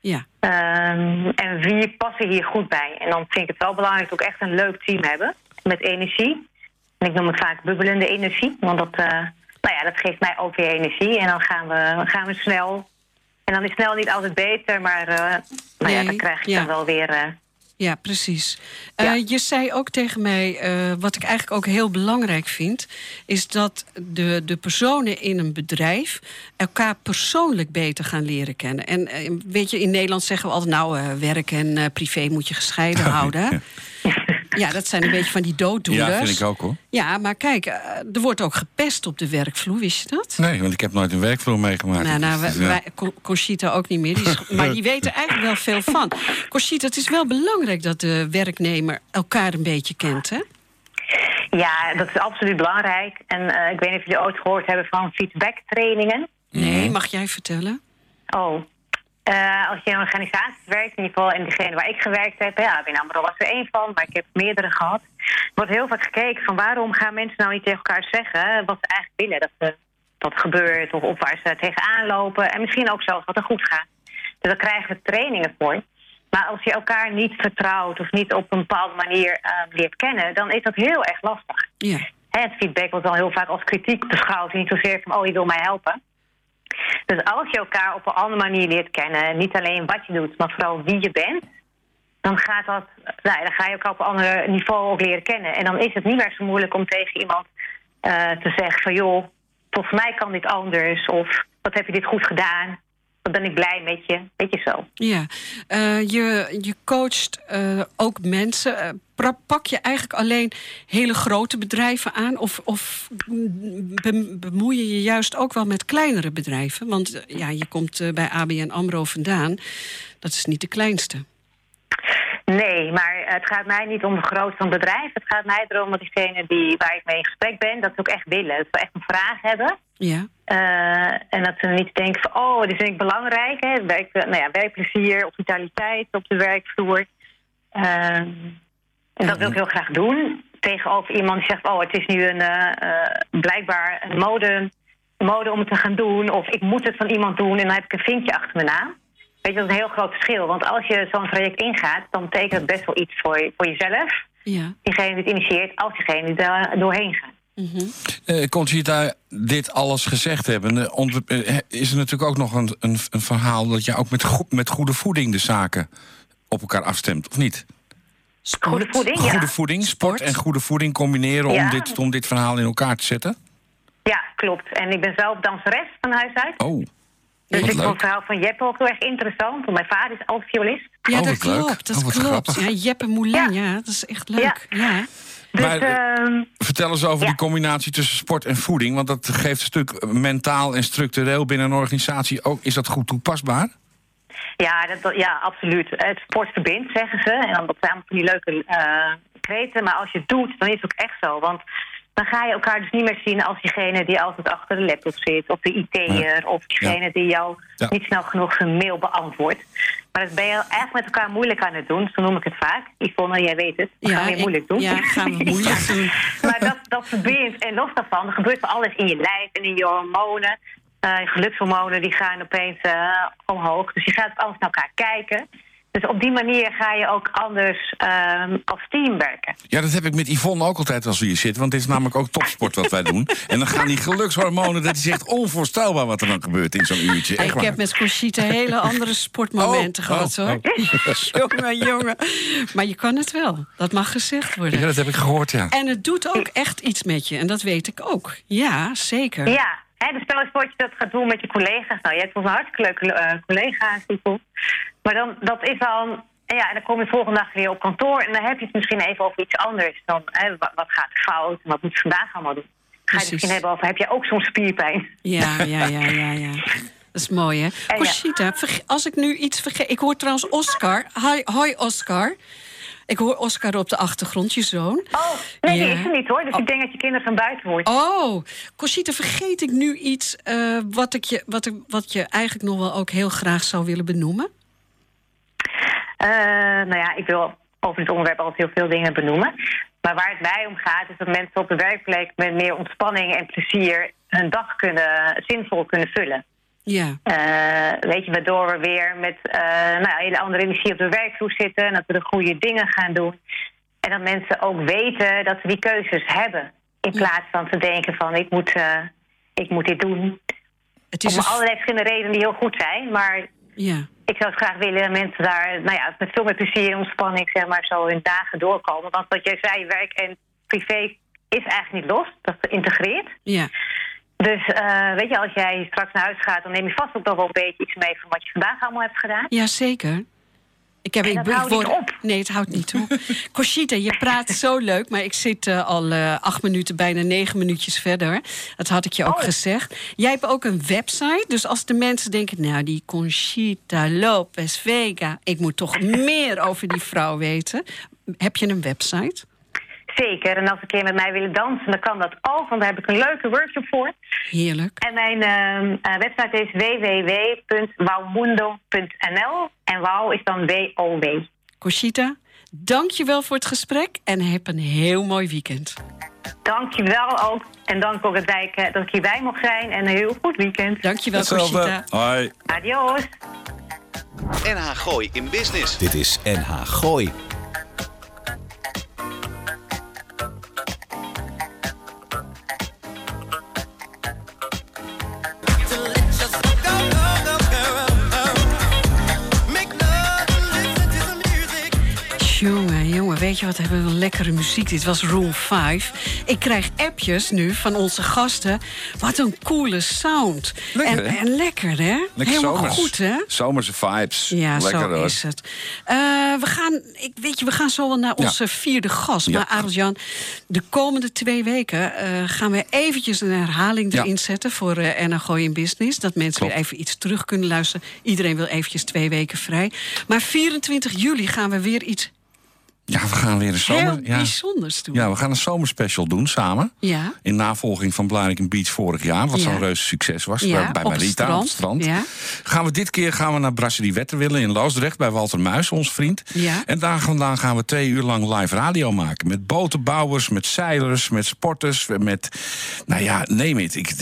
B: Ja,
G: Ehm, en wie passen hier goed bij? En dan vind ik het wel belangrijk dat we ook echt een leuk team hebben. Met energie. En ik noem het vaak bubbelende energie. Want dat, eh, nou ja, dat geeft mij ook weer energie. En dan gaan we, gaan we snel. En dan is snel niet altijd beter. Maar eh, nou ja, dan krijg je
B: ja.
G: dan wel weer... eh,
B: ja precies. Eh. Je zei ook tegen mij, eh, wat ik eigenlijk ook heel belangrijk vind... is dat de, de personen in een bedrijf elkaar persoonlijk beter gaan leren kennen. En weet je, in Nederland zeggen we altijd... nou, eh, werk en eh, privé moet je gescheiden houden. Ja, dat zijn een beetje van die dooddoeners.
C: Ja, vind ik ook hoor.
B: Ja, maar kijk, eh, er wordt ook gepest op de werkvloer, wist je dat?
C: Nee, want ik heb nooit een werkvloer meegemaakt.
B: Nou, nou,
C: Dus,
B: wij,
C: ja.
B: wij- Co- Conchita ook niet meer. Die is- maar die weten eigenlijk wel veel van. Conchita, het is wel belangrijk dat de werknemer elkaar een beetje kent, hè?
G: ja, dat is absoluut belangrijk. En eh, ik weet niet of jullie ooit gehoord hebben van feedback-trainingen.
B: Nee, mag jij vertellen?
G: Oh. Eh, als je in een organisatie werkt, in ieder geval in degene waar ik gewerkt heb, ja, Win Amro was er één van, maar ik heb meerdere gehad. Er wordt heel vaak gekeken van waarom gaan mensen nou niet tegen elkaar zeggen wat ze eigenlijk willen dat, dat gebeurt of op waar ze tegenaan lopen en misschien ook zelfs wat er goed gaat. Dus daar krijgen we trainingen voor. Maar als je elkaar niet vertrouwt of niet op een bepaalde manier eh, leert kennen, dan is dat heel erg lastig.
B: Ja.
G: Hè, Het feedback wordt dan heel vaak als kritiek beschouwd. Niet zozeer van, oh, je wil mij helpen. Dus als je elkaar op een andere manier leert kennen... niet alleen wat je doet, maar vooral wie je bent... dan, gaat dat, nou, dan ga je elkaar op een ander niveau ook leren kennen. En dan is het niet meer zo moeilijk om tegen iemand eh, te zeggen van... joh, volgens mij kan dit anders. Of wat heb je dit goed gedaan? Wat ben ik blij met je. Weet je zo.
B: Ja, Eh, je, je coacht eh, ook mensen. Eh, pak je eigenlijk alleen hele grote bedrijven aan? Of, of be- bemoei je je juist ook wel met kleinere bedrijven? Want ja, je komt bij ABN AMRO vandaan. Dat is niet de kleinste.
G: Nee, maar het gaat mij niet om de grootte van het bedrijf. Het gaat mij erom dat diegene die, waar ik mee in gesprek ben... dat ze ook echt willen. Dat ze echt een vraag hebben.
B: Ja,
G: Eh, en dat ze niet denken van, oh, dit vind ik belangrijk. Hè? Werk, nou ja, werkplezier of vitaliteit op de werkvloer. Ehm, en dat wil ik heel graag doen. Tegenover iemand die zegt, oh, het is nu een, eh, eh, blijkbaar een mode, mode om het te gaan doen. Of ik moet het van iemand doen en dan heb ik een vinkje achter mijn naam. Weet je, dat is een heel groot verschil. Want als je zo'n traject ingaat, dan betekent het best wel iets voor, je- voor jezelf.
B: ja.
G: Diegene die het initieert, als diegene die daar doorheen gaat.
B: Mhm.
C: Eh, Conchita, dit alles gezegd hebben, ont- eh, is er natuurlijk ook nog een, een, een verhaal dat je ook met, go- met goede voeding de zaken op elkaar afstemt, of niet?
B: Sport.
G: Goede voeding, ja.
C: Goede voeding, sport,
B: Sport.
C: en goede voeding combineren om, dit, om dit verhaal in elkaar te zetten?
G: Ja, klopt. En ik ben zelf danseres van huis uit.
C: Oh,
G: Dus
C: wat
G: ik vond het verhaal van Jeppe ook heel erg interessant. Want mijn vader is ook violist.
B: Ja,
C: Oh,
B: dat
C: leuk.
B: klopt. Dat
C: Oh,
B: klopt.
C: grappig.
B: Ja, Jeppe Moulin, ja.
G: Ja.
B: dat is echt leuk. Ja.
G: Dus
C: Maar,
G: ehm,
C: Vertel eens over
G: Ja.
C: die combinatie tussen sport en voeding. Want dat geeft een stuk mentaal en structureel binnen een organisatie ook. Is dat goed toepasbaar?
G: ja, dat, ja, absoluut. Het sport verbindt, zeggen ze. En dan dat zijn allemaal van die leuke eh kreten. Maar als je het doet, dan is het ook echt zo. Want dan ga je elkaar dus niet meer zien als diegene die altijd achter de laptop zit. Of de IT'er. Of diegene die jou niet snel genoeg zijn mail beantwoordt. Maar dat ben je eigenlijk met elkaar moeilijk aan het doen. Zo noem ik het vaak. Yvonne, jij weet het. We gaan weer moeilijk doen.
B: Ja, gaan we moeilijk doen.
G: maar dat, dat verbindt. En los daarvan, er gebeurt van alles in je lijf en in je hormonen. Uh, je gelukshormonen die gaan opeens uh, omhoog. Dus je gaat alles naar elkaar kijken. Dus op die manier ga je ook anders um, als team werken.
C: Ja, dat heb ik met Yvonne ook altijd als we hier zitten. Want het is namelijk ook topsport wat wij doen. En dan gaan die gelukshormonen, dat is echt onvoorstelbaar wat er dan gebeurt in zo'n uurtje.
B: Echt ik heb met Conchita hele andere sportmomenten oh, gehad, oh, hoor. Oh. jongen, jongen. Maar je kan het wel. Dat mag gezegd worden.
C: Ja, dat heb ik gehoord, ja.
B: En het doet ook echt iets met je. En dat weet ik ook. Ja, zeker.
G: Ja, Hè, dus stel eens voor dat je dat gaat doen met je collega's. Nou, je hebt wel een hartstikke leuke uh, collega's. Maar dan, dat is dan... Ja, en dan kom je volgende dag weer op kantoor... en dan heb je het misschien even over iets anders. Dan, hè, wat, wat gaat fout wat moet je vandaag allemaal doen? Ga je het misschien hebben over... heb je ook zo'n spierpijn?
B: Ja, ja, ja, ja, ja. Dat is mooi, hè? Conchita, als ik nu iets vergeet... Ik hoor trouwens Oscar. Hoi, hoi Oscar. Ik hoor Oscar op de achtergrond, je zoon.
G: Oh, nee, die is er niet hoor. Dus ik denk dat je kinderen van buiten hoort.
B: Oh, Cosita, vergeet ik nu iets uh, wat, ik je, wat, ik, wat je eigenlijk nog wel ook heel graag zou willen benoemen?
G: Uh, nou ja, ik wil over dit onderwerp altijd heel veel dingen benoemen. Maar waar het mij om gaat, is dat mensen op de werkplek met meer ontspanning en plezier hun dag kunnen, zinvol kunnen vullen.
B: Ja.
G: Uh, weet je, waardoor we weer met uh, nou, hele andere energie op de werkvloer zitten... en dat we de goede dingen gaan doen. En dat mensen ook weten dat ze die keuzes hebben. In plaats van te denken van, ik moet, uh, ik moet dit doen. Het is Om allerlei verschillende redenen die heel goed zijn. Maar
B: ja.
G: ik zou het graag willen dat mensen daar nou ja, met veel meer plezier en ontspanning... zeg maar, zo hun dagen doorkomen. Want wat jij zei, werk en privé is eigenlijk niet los. Dat integreert.
B: Ja.
G: Dus uh, weet je, als jij straks naar huis gaat, dan neem je vast ook nog wel een beetje iets mee van wat je vandaag allemaal hebt gedaan.
B: Jazeker. Ik heb,
G: en dat houdt niet op.
B: Nee, het houdt niet op. Conchita, je praat zo leuk, maar ik zit uh, al uh, acht minuten, bijna negen minuutjes verder. Dat had ik je ook oh. gezegd. Jij hebt ook een website, dus als de mensen denken... nou, die Conchita Lopez Vega, ik moet toch meer over die vrouw weten. Heb je een website?
G: Zeker. En als een keer met mij willen dansen, dan kan dat ook. Want daar heb ik een leuke workshop voor.
B: Heerlijk.
G: En mijn uh, website is www.wowmundo.nl. En wow is dan W-O-W.
B: Cochita, dank je wel voor het gesprek en heb een heel mooi weekend.
G: Dank je wel ook. En dank ook dat, wij, eh, dat ik hierbij mocht zijn. En een heel goed weekend.
B: Dank je wel, Cochita.
C: Hoi.
G: Adios.
A: NH Gooi in Business. Dit is NH Gooi.
B: Weet je wat, hebben we een lekkere muziek. Dit was Room 5. Ik krijg appjes nu van onze gasten. Wat een coole sound.
C: Lekker,
B: en, en, lekker, hè?
C: Lekker
B: Helemaal
C: zomers.
B: goed, hè?
C: Zomerse vibes.
B: Ja,
C: lekker,
B: zo
C: hoor.
B: is het. Uh, we, gaan, ik, weet je, we gaan zo wel naar onze ja. vierde gast. Maar Adeljan, de komende twee weken uh, gaan we eventjes een herhaling erin ja. zetten... voor uh, Gooi in Business. Dat mensen Klopt. weer even iets terug kunnen luisteren. Iedereen wil eventjes twee weken vrij. Maar 24 juli gaan we weer iets
C: ja, we gaan weer een zomer...
B: Heel
C: ja.
B: bijzonders doen.
C: Ja, we gaan een zomerspecial doen samen.
B: Ja.
C: In navolging van Blariken Beach vorig jaar. Wat
B: Ja.
C: zo'n reuze succes was.
B: Ja,
C: bij Marita
B: strand.
C: op het strand.
B: Ja.
C: Gaan we dit keer gaan we naar Brasserie Wetterwille in Loosdrecht. Bij Walter Muis, ons vriend.
B: Ja.
C: En daar vandaan gaan we twee uur lang live radio maken. Met botenbouwers, met zeilers, met sporters. Met, nou ja, neem het. Ik,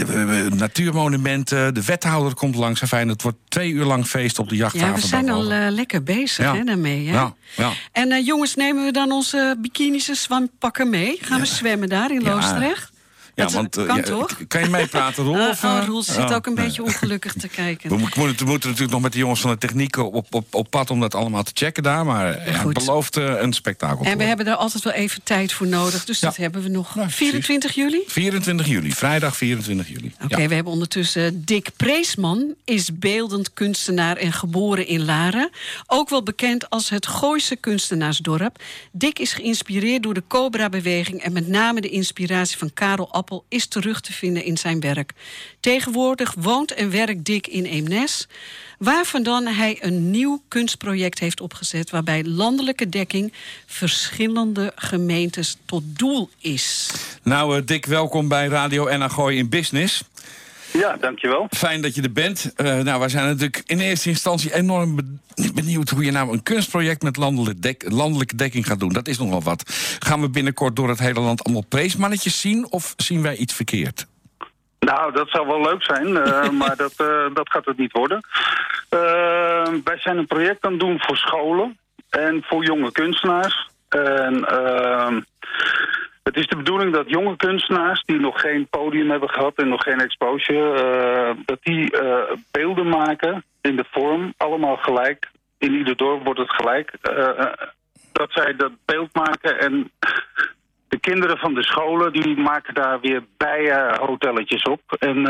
C: natuurmonumenten. De wethouder komt langs. Fijn, het wordt twee uur lang feest op de jachthaven.
B: Ja, we zijn al eh, lekker bezig hè, daarmee. Hè?
C: Ja, ja.
B: En eh, jongens, nemen we dan onze bikinis en zwampakken mee? Gaan we zwemmen daar in. Loosdrecht?
C: Ja,
B: Dat
C: want, eh,
B: kan
C: ja,
B: toch?
C: Kan je meepraten, Roel?
B: Eh,
C: of,
B: oh,
C: eh?
B: Roel zit
C: Oh,
B: ook een
C: nee.
B: beetje ongelukkig te kijken.
C: We moeten, we moeten natuurlijk nog met de jongens van de techniek op, op, op pad om dat allemaal te checken daar. Maar ja, het belooft eh, een spektakel.
B: En we hebben daar altijd wel even tijd voor nodig. Dus dat hebben we nog.
C: Ja, precies.
B: 24 juli?
C: 24 juli, vrijdag 24 juli.
B: Oké, we hebben ondertussen Dick Preesman, is beeldend kunstenaar en geboren in Laren. Ook wel bekend als het Gooise kunstenaarsdorp. Dick is geïnspireerd door de Cobra-beweging en met name de inspiratie van Karel Appel is terug te vinden in zijn werk. Tegenwoordig woont en werkt Dick in Eemnes, dan hij een nieuw kunstproject heeft opgezet waarbij landelijke dekking verschillende gemeentes tot doel is.
C: Nou, uh, Dick, welkom bij Radio NAGOI in Business.
H: Ja, dankjewel.
C: Fijn dat je er bent. Uh, nou, wij zijn natuurlijk in eerste instantie enorm benieuwd hoe je nou een kunstproject met landelijke, dek landelijke dekking gaat doen. Dat is nogal wat. Gaan we binnenkort door het hele land allemaal preesmannetjes zien of zien wij iets verkeerd?
H: Nou, dat zou wel leuk zijn, uh, maar dat, uh, dat gaat het niet worden. wij zijn een project aan het doen voor scholen en voor jonge kunstenaars. En ehm, het is de bedoeling dat jonge kunstenaars die nog geen podium hebben gehad en nog geen exposure, uh, dat die uh, beelden maken in de vorm, allemaal gelijk. In ieder dorp wordt het gelijk. Uh, dat zij dat beeld maken en de kinderen van de scholen die maken daar weer bijenhotelletjes op. En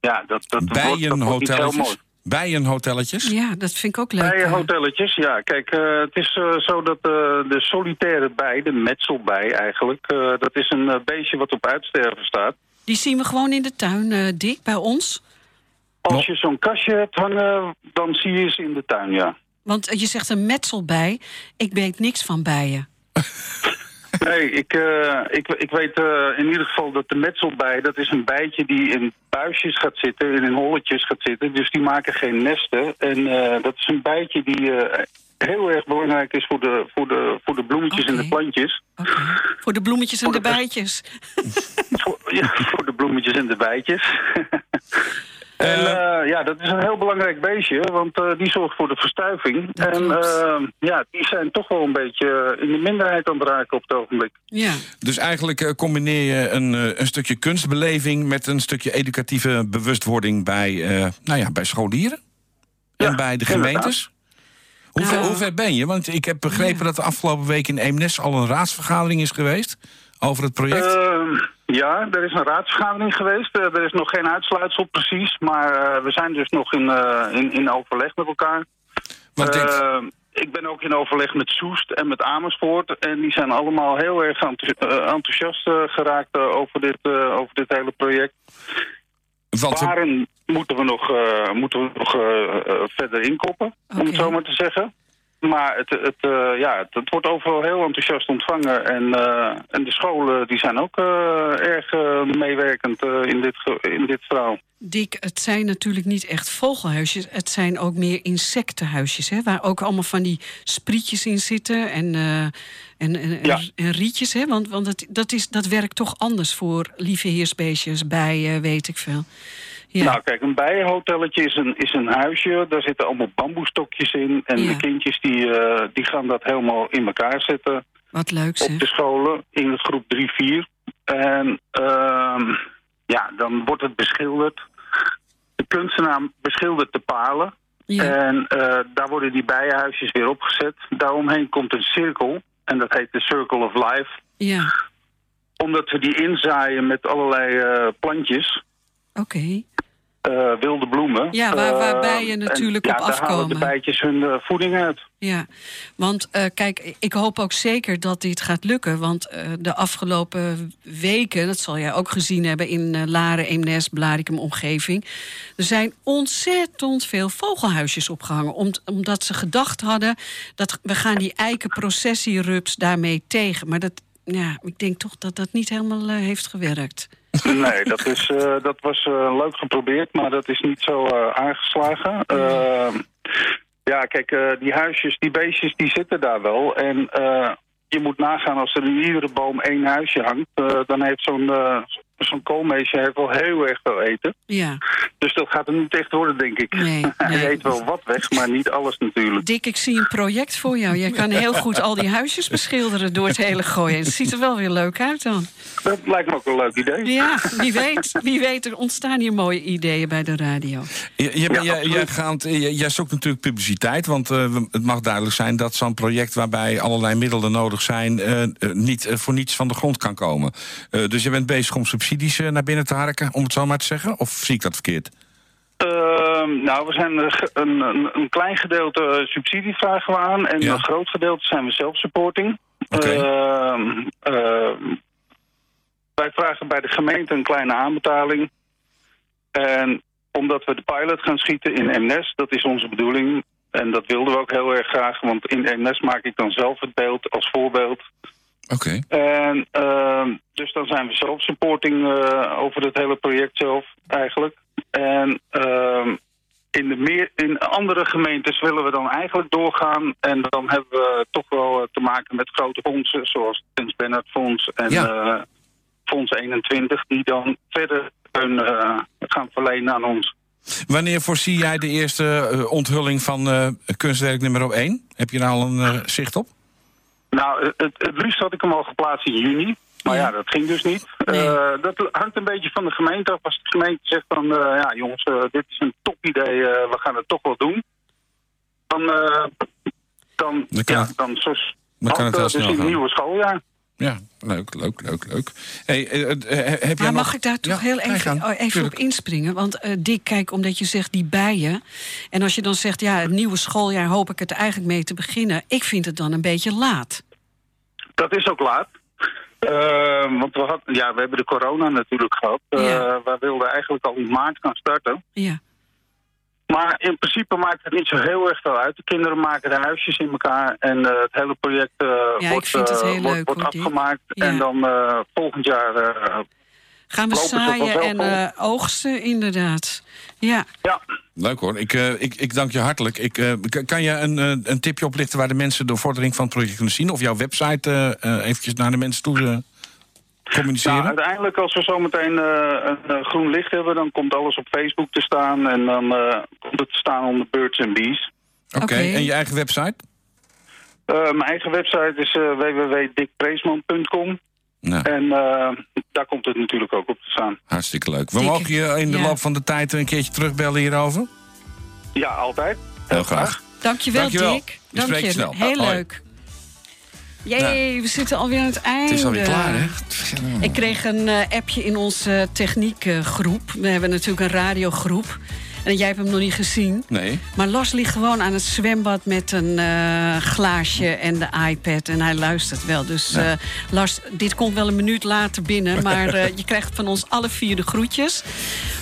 H: ja, dat, dat wordt, dat wordt heel mooi.
C: Bijenhotelletjes?
B: Ja, dat vind ik ook leuk.
H: Bijenhotelletjes, ja. Kijk, uh, het is uh, zo dat uh, de solitaire bij, de metselbij eigenlijk... dat is een beestje wat op uitsterven staat.
B: Die zien we gewoon in de tuin, Dick, bij ons?
H: Als je zo'n kastje hebt hangen, dan zie je ze in de tuin, ja.
B: Want je zegt een metselbij. Ik weet niks van bijen.
H: Nee, ik, uh, ik, ik weet uh, in ieder geval dat de metselbij, dat is een bijtje die in buisjes gaat zitten, in holletjes gaat zitten. Dus die maken geen nesten. En uh, dat is een bijtje die heel erg belangrijk is voor de, voor de, voor de bloemetjes okay. en de plantjes.
B: Okay. Voor de bloemetjes en de, de bijtjes.
H: voor, ja, voor de bloemetjes en de bijtjes. En uh, ja, dat is een heel belangrijk beestje, want uh, die zorgt voor de verstuiving. Dat en uh, ja, die zijn toch wel een beetje in de minderheid aan het raken op het ogenblik.
B: Ja.
C: Dus eigenlijk combineer je een, een stukje kunstbeleving met een stukje educatieve bewustwording bij, nou ja, bij scholieren en
H: ja,
C: bij de gemeentes. Hoe ver, hoe ver, ben je? Want ik heb begrepen dat de afgelopen week in Eemnes al een raadsvergadering is geweest over het project.
H: Ja, er is een raadsvergadering geweest. Uh, er is nog geen uitsluitsel precies, maar uh, we zijn dus nog in, uh, in, in overleg met elkaar.
C: Wat dit?
H: Ik ben ook in overleg met Soest en met Amersfoort. En die zijn allemaal heel erg enthousiast geraakt over, dit, over dit hele project.
C: Want
H: Waarin moeten we nog, moeten we nog verder inkoppen, okay. om het zo maar te zeggen. Maar het, het, uh, ja, het, het, wordt overal heel enthousiast ontvangen. En, uh, en de scholen die zijn ook uh, erg meewerkend in, dit, in dit verhaal.
B: Dick, het zijn natuurlijk niet echt vogelhuisjes. Het zijn ook meer insectenhuisjes. Hè, waar ook allemaal van die sprietjes in zitten. En, en, en,
H: ja.
B: en, rietjes. Hè, want want het, dat, is, dat werkt toch anders voor lieve heersbeestjes, bijen, weet ik veel.
H: Ja. Nou, kijk, een bijenhotelletje is een, is een huisje. Daar zitten allemaal bamboestokjes in. En
B: Ja.
H: de kindjes die, uh, die gaan dat helemaal in elkaar zetten.
B: Wat leuk
H: Op
B: zeg.
H: de scholen in groep 3, 4. En uh, ja, dan wordt het beschilderd. De kunstenaar beschildert de palen.
B: Ja.
H: En uh, daar worden die bijenhuisjes weer opgezet. Daaromheen komt een cirkel. En dat heet de Circle of Life.
B: Ja,
H: Omdat we die inzaaien met allerlei uh, plantjes.
B: oké.
H: Uh, wilde bloemen.
B: Ja, waar- waar
H: Uh,
B: bijen
H: en
B: natuurlijk
H: ja,
B: op
H: daar halen
B: afkomen.
H: de bijtjes hun uh, voeding uit.
B: Ja, want eh, kijk, ik hoop ook zeker dat dit gaat lukken. Want eh, de afgelopen weken, dat zal jij ook gezien hebben in eh, Laren, Eemnes, Blarikum omgeving. Er zijn ontzettend veel vogelhuisjes opgehangen. Om, omdat ze gedacht hadden dat we gaan die eikenprocessierups daarmee tegen. Maar dat, ja, ik denk toch dat dat niet helemaal eh, heeft gewerkt.
H: Nee, dat, is, uh, dat was uh, leuk geprobeerd, maar dat is niet zo uh, aangeslagen. Ja, kijk, die huisjes, die beestjes, die zitten daar wel. En je moet nagaan, als er in iedere boom één huisje hangt... Dan heeft zo'n zo'n koolmeesje heeft wel heel erg veel eten.
B: Ja,
H: Dus dat gaat er niet echt worden, denk ik.
B: Nee,
H: Hij
B: nee.
H: eet wel wat weg, maar niet alles natuurlijk.
B: Dick, ik zie een project voor jou. Jij kan heel goed al die huisjes beschilderen door het hele gooien. Het ziet er wel weer leuk uit dan.
H: Dat lijkt me ook een leuk idee.
B: Ja, wie weet. Wie weet, er ontstaan hier mooie ideeën bij de radio.
C: Je, je,
H: Ja,
C: jij, jij, gaat, jij, jij zoekt natuurlijk publiciteit, want eh, het mag duidelijk zijn dat zo'n project waarbij allerlei middelen nodig zijn, eh, eh, niet voor niets van de grond kan komen. Eh, dus je bent bezig om subsidies naar binnen te harken, om het zo maar te zeggen? Of zie ik dat verkeerd?
H: Ehm, nou, we zijn een, een, een, klein gedeelte eh, subsidie vragen we aan. En
C: Ja.
H: een groot gedeelte zijn we self-supporting.
C: Oké.
H: Ehm, ehm, wij vragen bij de gemeente een kleine aanbetaling. En omdat we de pilot gaan schieten in MNES, dat is onze bedoeling. En dat wilden we ook heel erg graag, want in MNES maak ik dan zelf het beeld als voorbeeld.
C: Oké.
H: En ehm, dus dan zijn we zelf supporting uh, over het hele project zelf eigenlijk. En ehm, in, de meer, in andere gemeentes willen we dan eigenlijk doorgaan. En dan hebben we toch wel te maken met grote fondsen, zoals het Prins Bernhard Fonds en
C: Ja.
H: Fonds 21, die dan verder eh, gaan verlenen aan ons.
C: Wanneer voorzie jij de eerste eh, onthulling van eh, kunstwerk nummer 1? Heb je daar al een eh, zicht op?
H: Nou, het, het liefst had ik hem al geplaatst in juni. Maar ja, dat ging dus niet. Eh, dat hangt een beetje van de gemeente af. Als de gemeente zegt van, eh, ja jongens, eh, dit is een topidee, we gaan het toch wel doen. Dan, dan,
C: Dan
H: ja, dan, zo,
C: dan kan het
H: dus
C: snel
H: in het nieuwe schooljaar.
C: Ja, leuk, leuk, leuk, leuk. Hey, eh, eh, heb jij
B: Maar
C: nog...
B: mag ik daar toch
C: Ja,
B: heel even, oh, even op inspringen? Want eh Dick, kijk, omdat je zegt die bijen... en als je dan zegt, ja, het nieuwe schooljaar hoop ik het eigenlijk mee te beginnen... ik vind het dan een beetje laat.
H: Dat is ook laat. Eh, want we, had, ja, we hebben de corona natuurlijk gehad. Eh
B: Ja.
H: Wij wilden eigenlijk al in maart gaan starten.
B: Ja.
H: Maar in principe maakt het niet zo heel erg veel uit. De kinderen maken de huisjes in elkaar en eh, het hele project eh, wordt,
B: vind het
H: eh,
B: heel
H: wordt,
B: leuk,
H: wordt afgemaakt.
B: Ja.
H: En dan eh, volgend jaar eh,
B: Gaan we zaaien en eh, oogsten, inderdaad. Ja.
H: ja.
C: Leuk hoor, ik, eh, ik, ik dank je hartelijk. Ik, eh, kan je een, eh, een tipje oplichten waar de mensen de vordering van het project kunnen zien? Of jouw website eventjes naar de mensen toe communiceren?
H: Nou, uiteindelijk als we zometeen eh een eh, groen licht hebben, dan komt alles op Facebook te staan. En dan eh, komt het te staan onder Birds and Bees.
C: Oké, en je eigen website?
H: Mijn eigen website is www.dickpreesman.com.
C: Nou,
H: En eh, daar komt het natuurlijk ook op te staan.
C: hartstikke leuk. We mogen je in de
B: ja.
C: loop van de tijd een keertje terugbellen hierover?
H: Ja, altijd.
C: Heel graag.
B: Dankjewel,
C: Dankjewel.
B: Dick.
C: Spreken je.
B: Heel
C: Hoi.
B: leuk. Jee, we zitten alweer aan het einde.
C: Het is alweer klaar, hè?
B: Ik kreeg een eh, appje in onze techniekgroep. we hebben natuurlijk een radiogroep. En jij hebt hem nog niet gezien.
C: Nee.
B: Maar Lars ligt gewoon aan het zwembad met een eh, glaasje en de iPad. En hij luistert wel. Dus
C: Ja.
B: eh, Lars, dit komt wel een minuut later binnen. Maar eh, je krijgt van ons alle vier de groetjes.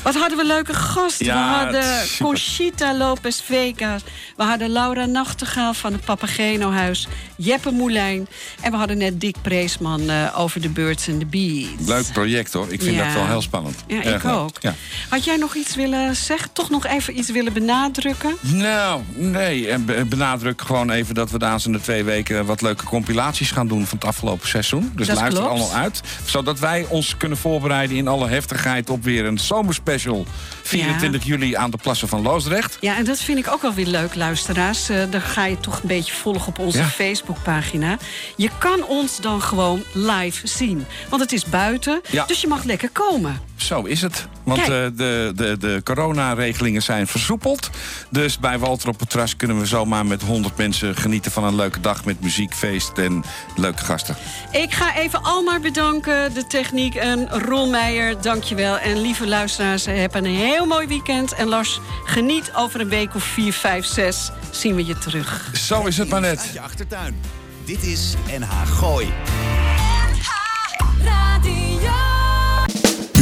B: Wat hadden we leuke gasten.
C: Ja,
B: we hadden. Conchita Lopez Vegas. We hadden Laura Nachtegaal van het Papageno Huis. Jeppe Moulijn. En we hadden net Dick Preesman over de Birds and the Bees.
C: Leuk project hoor. Ik vind
B: Ja.
C: dat wel heel spannend.
B: Ja,
C: Erg
B: ik
C: leuk.
B: ook.
C: Ja.
B: Had jij nog iets willen zeggen? Toch nog even iets willen benadrukken?
C: Nou, nee. En be- benadruk gewoon even dat we de aanstaande twee weken wat leuke compilaties gaan doen van het afgelopen seizoen. Dus
B: Dat
C: luister
B: klopt.
C: allemaal uit. Zodat wij ons kunnen voorbereiden in alle heftigheid op weer een zomerspecial. 24 juli aan de plassen van Loosdrecht.
B: Ja, en dat vind ik ook wel weer leuk, luisteraars. Eh dan ga je toch een beetje volgen op onze
C: Ja.
B: Facebookpagina. Je kan ons dan gewoon live zien. Want het is buiten,
C: Ja.
B: dus je mag lekker komen.
C: Zo is het. Want eh, de, de, de coronaregelingen zijn versoepeld. Dus bij Walter op het Terras kunnen we zomaar met 100 mensen genieten van een leuke dag met muziek, feest en leuke gasten.
B: Ik ga even Almar bedanken, de techniek en Ron Meijer, dankjewel. En lieve luisteraars, heb een heel mooi weekend. En Lars, geniet over een week of 4, 5, 6 zien we je terug.
C: Zo is het maar net.
A: Uit je achtertuin. Dit is NH Gooi.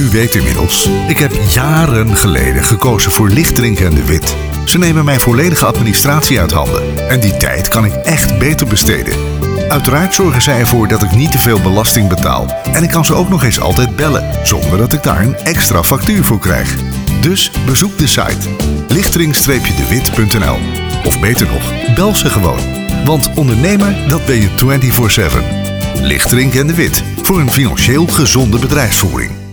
I: U weet inmiddels, ik heb jaren geleden gekozen voor Lichtdrink en de Wit. Ze nemen mijn volledige administratie uit handen. En die tijd kan ik echt beter besteden. Uiteraard zorgen zij ervoor dat ik niet te veel belasting betaal. En ik kan ze ook nog eens altijd bellen, zonder dat ik daar een extra factuur voor krijg. Dus bezoek de site lichtering-dewit.nl Of beter nog, bel ze gewoon. Want ondernemer, dat ben je 24-7. Lichtdrink en de Wit, voor een financieel gezonde bedrijfsvoering.